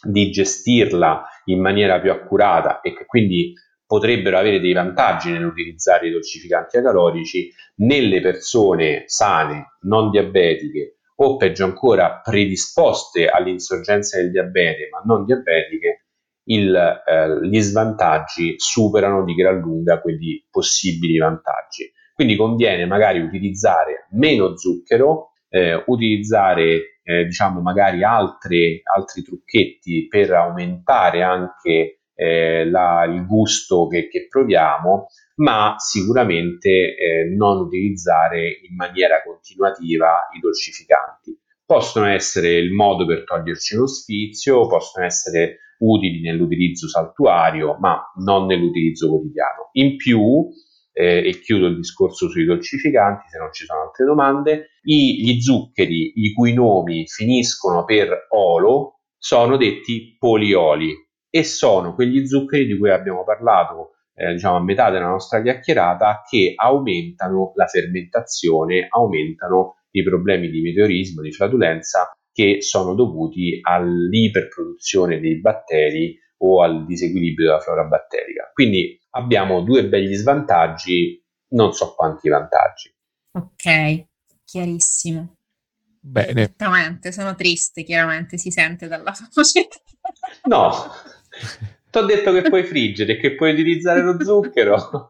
di gestirla in maniera più accurata e che quindi potrebbero avere dei vantaggi nell'utilizzare i dolcificanti acalorici nelle persone sane, non diabetiche o peggio ancora predisposte all'insorgenza del diabete ma non diabetiche, il, eh, gli svantaggi superano di gran lunga quelli possibili vantaggi. Quindi conviene magari utilizzare meno zucchero, eh, utilizzare eh, diciamo magari altre, altri trucchetti per aumentare anche eh, la, il gusto che, che, proviamo, ma sicuramente eh, non utilizzare in maniera continuativa i dolcificanti. Possono essere il modo per toglierci lo sfizio, possono essere utili nell'utilizzo saltuario, ma non nell'utilizzo quotidiano. In più, eh, e chiudo il discorso sui dolcificanti se non ci sono altre domande, i, gli zuccheri i cui nomi finiscono per olo sono detti polioli e sono quegli zuccheri di cui abbiamo parlato eh, diciamo a metà della nostra chiacchierata che aumentano la fermentazione, aumentano i problemi di meteorismo, di flatulenza che sono dovuti all'iperproduzione dei batteri o al disequilibrio della flora batterica. Quindi abbiamo due begli svantaggi, non so quanti vantaggi. Ok, chiarissimo. Bene. Esattamente, sono triste, chiaramente si sente dalla voce. No, (laughs) ti ho detto che puoi friggere e che puoi utilizzare lo zucchero.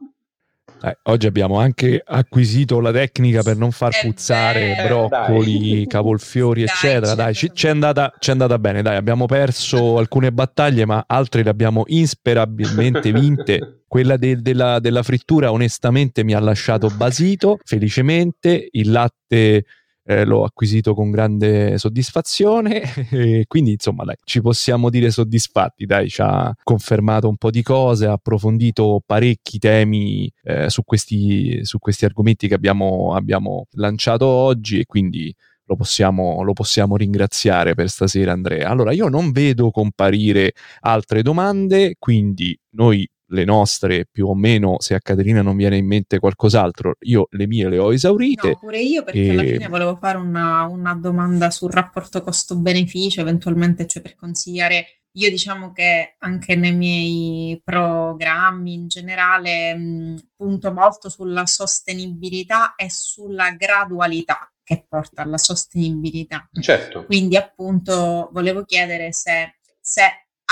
Eh, oggi abbiamo anche acquisito la tecnica per non far puzzare vero, broccoli, dai. cavolfiori, dai, eccetera. Dai, ci, è andata, andata, bene. Dai, abbiamo perso alcune battaglie, ma altre le abbiamo insperabilmente vinte. Quella de- della, della frittura, onestamente, mi ha lasciato basito. Felicemente, il latte eh, l'ho acquisito con grande soddisfazione (laughs) e quindi insomma dai, ci possiamo dire soddisfatti, dai, ci ha confermato un po' di cose, ha approfondito parecchi temi eh, su, questi, su questi argomenti che abbiamo, abbiamo lanciato oggi e quindi lo possiamo, lo possiamo, ringraziare per stasera Andrea. Allora io non vedo comparire altre domande, quindi noi le nostre più o meno, se a Caterina non viene in mente qualcos'altro, io le mie le ho esaurite. No, pure io perché e... alla fine volevo fare una, una domanda sul rapporto costo-beneficio, eventualmente, cioè per consigliare io diciamo che anche nei miei programmi in generale mh, punto molto sulla sostenibilità e sulla gradualità che porta alla sostenibilità. Certo. Quindi appunto volevo chiedere se, se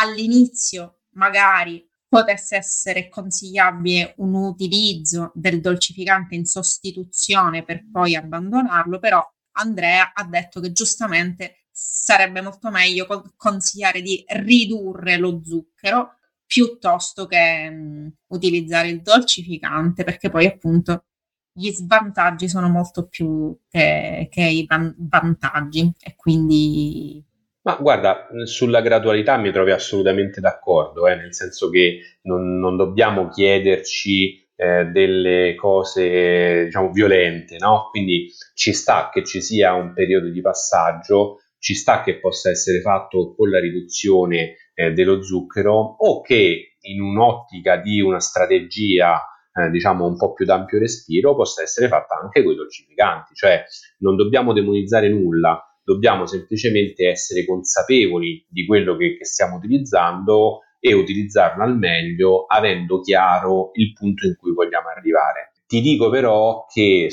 all'inizio magari potesse essere consigliabile un utilizzo del dolcificante in sostituzione per poi abbandonarlo, però Andrea ha detto che giustamente sarebbe molto meglio consigliare di ridurre lo zucchero piuttosto che mh, utilizzare il dolcificante perché poi appunto gli svantaggi sono molto più che, che i van- vantaggi e quindi ma guarda, sulla gradualità mi trovi assolutamente d'accordo, eh, nel senso che non, non dobbiamo chiederci eh, delle cose, diciamo, violente, no? Quindi ci sta che ci sia un periodo di passaggio, ci sta che possa essere fatto con la riduzione eh, dello zucchero o che in un'ottica di una strategia eh, diciamo un po' più d'ampio respiro possa essere fatta anche con i dolcificanti, cioè non dobbiamo demonizzare nulla, dobbiamo semplicemente essere consapevoli di quello che, che stiamo utilizzando e utilizzarlo al meglio avendo chiaro il punto in cui vogliamo arrivare. Ti dico però che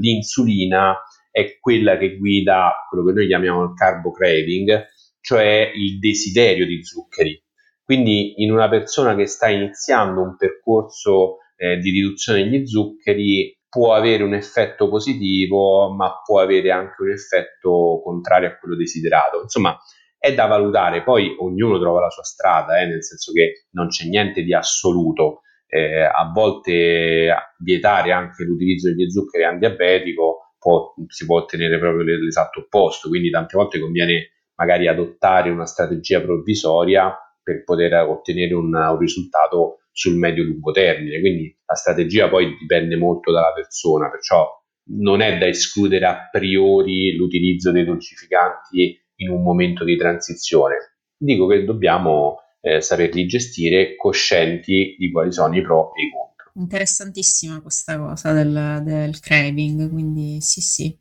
l'insulina è quella che guida quello che noi chiamiamo il carbo craving, cioè il desiderio di zuccheri. Quindi in una persona che sta iniziando un percorso eh, di riduzione degli zuccheri può avere un effetto positivo, ma può avere anche un effetto contrario a quello desiderato. Insomma, è da valutare, poi ognuno trova la sua strada, eh, nel senso che non c'è niente di assoluto. Eh, a volte vietare anche l'utilizzo degli zuccheri antidiabetico può, si può ottenere proprio l'esatto opposto, quindi tante volte conviene magari adottare una strategia provvisoria per poter ottenere un, un risultato sul medio-lungo termine. Quindi la strategia poi dipende molto dalla persona, perciò non è da escludere a priori l'utilizzo dei dolcificanti in un momento di transizione. Dico che dobbiamo eh, saperli gestire coscienti di quali sono i pro e i contro. Interessantissima questa cosa del, del craving, quindi sì sì.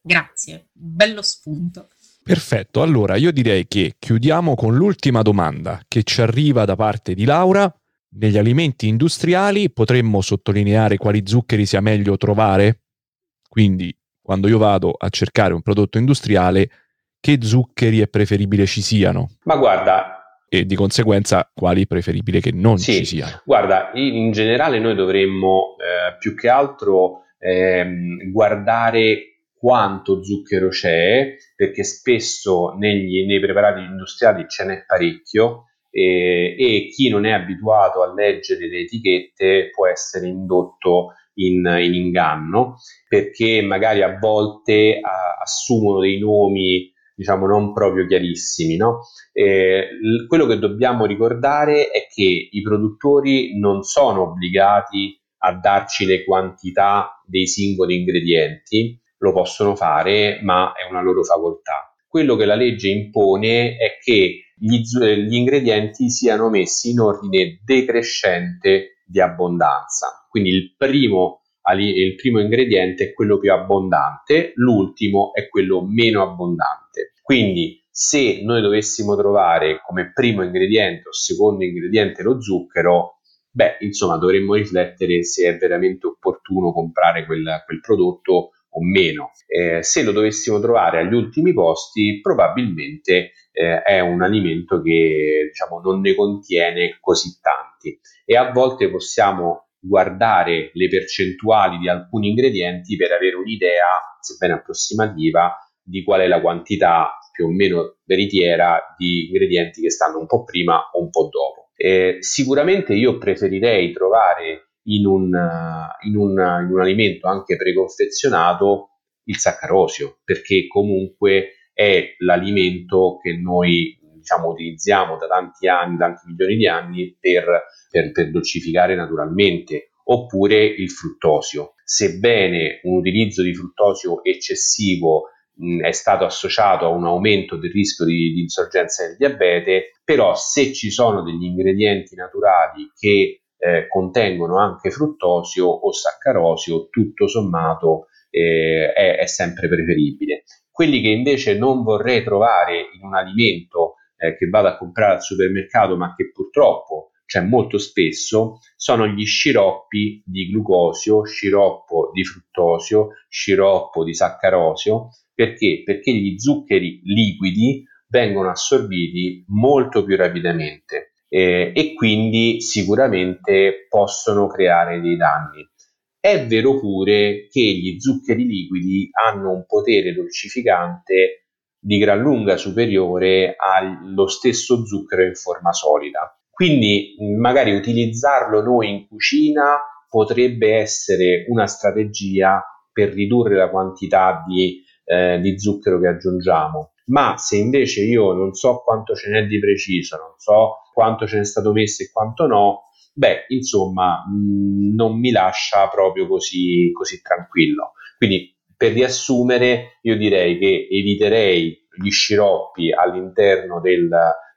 Grazie, bello spunto. Perfetto, allora io direi che chiudiamo con l'ultima domanda che ci arriva da parte di Laura negli alimenti industriali potremmo sottolineare quali zuccheri sia meglio trovare? Quindi, quando io vado a cercare un prodotto industriale, che zuccheri è preferibile ci siano? Ma guarda, e di conseguenza quali è preferibile che non sì, ci siano. Guarda, in generale noi dovremmo eh, più che altro ehm, guardare quanto zucchero c'è, perché spesso negli, nei preparati industriali ce n'è parecchio e, e chi non è abituato a leggere le etichette può essere indotto in, in inganno perché magari a volte a, assumono dei nomi diciamo non proprio chiarissimi. No? Eh, l- quello che dobbiamo ricordare è che i produttori non sono obbligati a darci le quantità dei singoli ingredienti, lo possono fare, ma è una loro facoltà. Quello che la legge impone è che gli, gli ingredienti siano messi in ordine decrescente di abbondanza. Quindi il primo, il primo ingrediente è quello più abbondante, l'ultimo è quello meno abbondante. Quindi se noi dovessimo trovare come primo ingrediente o secondo ingrediente lo zucchero, beh, insomma, dovremmo riflettere se è veramente opportuno comprare quel, quel prodotto o meno. Eh, se lo dovessimo trovare agli ultimi posti, probabilmente eh, è un alimento che diciamo, non ne contiene così tanti e a volte possiamo guardare le percentuali di alcuni ingredienti per avere un'idea, sebbene approssimativa, di qual è la quantità più o meno veritiera di ingredienti che stanno un po' prima o un po' dopo. Eh, sicuramente io preferirei trovare in un, in, un, in un alimento anche preconfezionato il saccarosio, perché comunque è l'alimento che noi diciamo, utilizziamo da tanti anni, tanti milioni di anni per, per, per dolcificare naturalmente, oppure il fruttosio. Sebbene un utilizzo di fruttosio eccessivo è stato associato a un aumento del rischio di, di insorgenza del diabete, però se ci sono degli ingredienti naturali che eh, contengono anche fruttosio o saccarosio, tutto sommato eh, è, è, sempre preferibile. Quelli che invece non vorrei trovare in un alimento eh, che vado a comprare al supermercato, ma che purtroppo c'è molto spesso, sono gli sciroppi di glucosio, sciroppo di fruttosio, sciroppo di saccarosio. Perché? Perché gli zuccheri liquidi vengono assorbiti molto più rapidamente eh, e quindi sicuramente possono creare dei danni. È vero pure che gli zuccheri liquidi hanno un potere dolcificante di gran lunga superiore allo stesso zucchero in forma solida. Quindi magari utilizzarlo noi in cucina potrebbe essere una strategia per ridurre la quantità di, eh, di zucchero che aggiungiamo. Ma se invece io non so quanto ce n'è di preciso, non so quanto ce n'è stato messo e quanto no, beh, insomma, mh, non mi lascia proprio così, così tranquillo. Quindi, per riassumere, io direi che eviterei gli sciroppi all'interno del,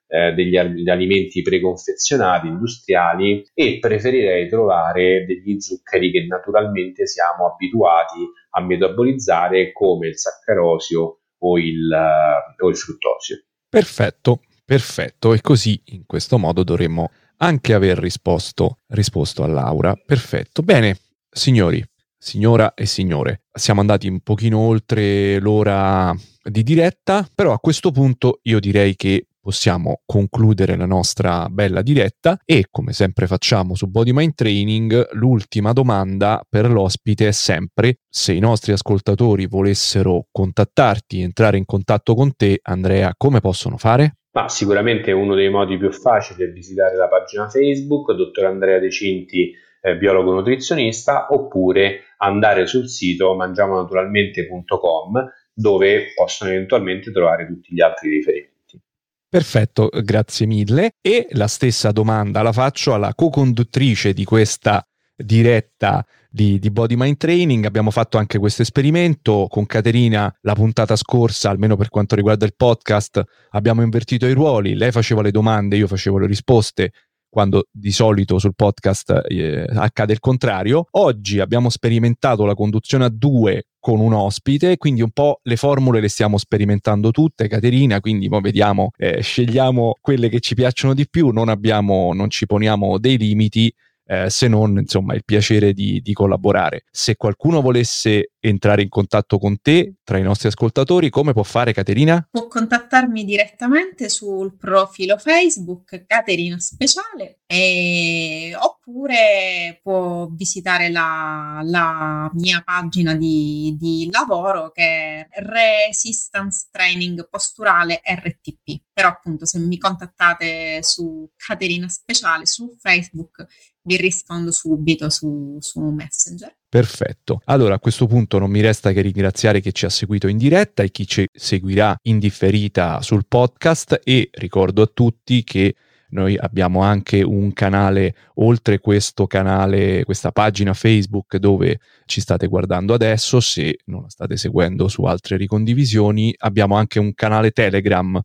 eh, degli, degli, alimenti preconfezionati industriali e preferirei trovare degli zuccheri che naturalmente siamo abituati a metabolizzare come il saccarosio o il, uh, o il fruttosio. Perfetto, perfetto. E così in questo modo dovremmo anche aver risposto, risposto a Laura. Perfetto. Bene, signori, signora e signore, siamo andati un pochino oltre l'ora di diretta, però a questo punto io direi che possiamo concludere la nostra bella diretta e come sempre facciamo su Body Mind Training l'ultima domanda per l'ospite è sempre se i nostri ascoltatori volessero contattarti, entrare in contatto con te Andrea come possono fare? Ma sicuramente uno dei modi più facili è visitare la pagina Facebook Dottor Andrea De Cinti eh, biologo nutrizionista oppure andare sul sito mangiamonaturalmente.com dove possono eventualmente trovare tutti gli altri riferimenti. Perfetto, grazie mille. E la stessa domanda la faccio alla co-conduttrice di questa diretta di, di, Body Mind Training. Abbiamo fatto anche questo esperimento con Caterina la puntata scorsa, almeno per quanto riguarda il podcast, abbiamo invertito i ruoli. Lei faceva le domande, io facevo le risposte quando di solito sul podcast eh, accade il contrario. Oggi abbiamo sperimentato la conduzione a due con un ospite, quindi un po' le formule le stiamo sperimentando tutte, Caterina, quindi mo vediamo, eh, scegliamo quelle che ci piacciono di più, non, abbiamo, non ci poniamo dei limiti eh, se non insomma il piacere di, di, collaborare. Se qualcuno volesse entrare in contatto con te tra i nostri ascoltatori, come può fare Caterina? Può contattarmi direttamente sul profilo Facebook Caterina Speciale e... oppure può visitare la, la mia pagina di, di lavoro che è Resistance Training Posturale RTP. Però appunto se mi contattate su Caterina Speciale su Facebook vi rispondo subito su, su Messenger. Perfetto. Allora a questo punto non mi resta che ringraziare chi ci ha seguito in diretta e chi ci seguirà in differita sul podcast e ricordo a tutti che noi abbiamo anche un canale, oltre questo canale, questa pagina Facebook dove ci state guardando adesso, se non la state seguendo su altre ricondivisioni, abbiamo anche un canale Telegram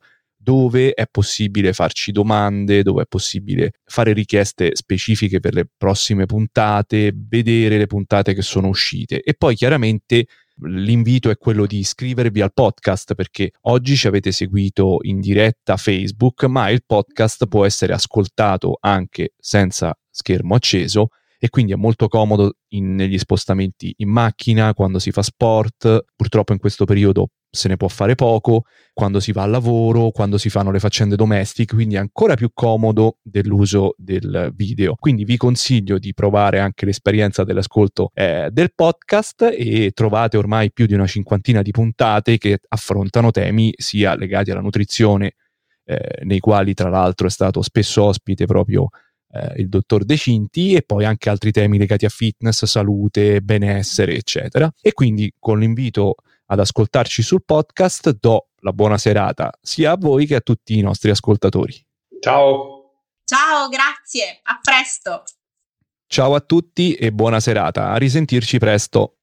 dove è possibile farci domande, dove è possibile fare richieste specifiche per le prossime puntate, vedere le puntate che sono uscite. E poi chiaramente l'invito è quello di iscrivervi al podcast perché oggi ci avete seguito in diretta Facebook, ma il podcast può essere ascoltato anche senza schermo acceso e quindi è molto comodo in, negli spostamenti in macchina, quando si fa sport, purtroppo in questo periodo se ne può fare poco, quando si va al lavoro, quando si fanno le faccende domestiche, quindi è ancora più comodo dell'uso del video. Quindi vi consiglio di provare anche l'esperienza dell'ascolto eh, del podcast e trovate ormai più di una cinquantina di puntate che affrontano temi sia legati alla nutrizione, eh, nei quali tra l'altro è stato spesso ospite proprio eh, il dottor De Cinti e poi anche altri temi legati a fitness, salute, benessere, eccetera. E quindi con l'invito ad ascoltarci sul podcast, do la buona serata sia a voi che a tutti i nostri ascoltatori. Ciao! Ciao, grazie, a presto! Ciao a tutti e buona serata, a risentirci presto.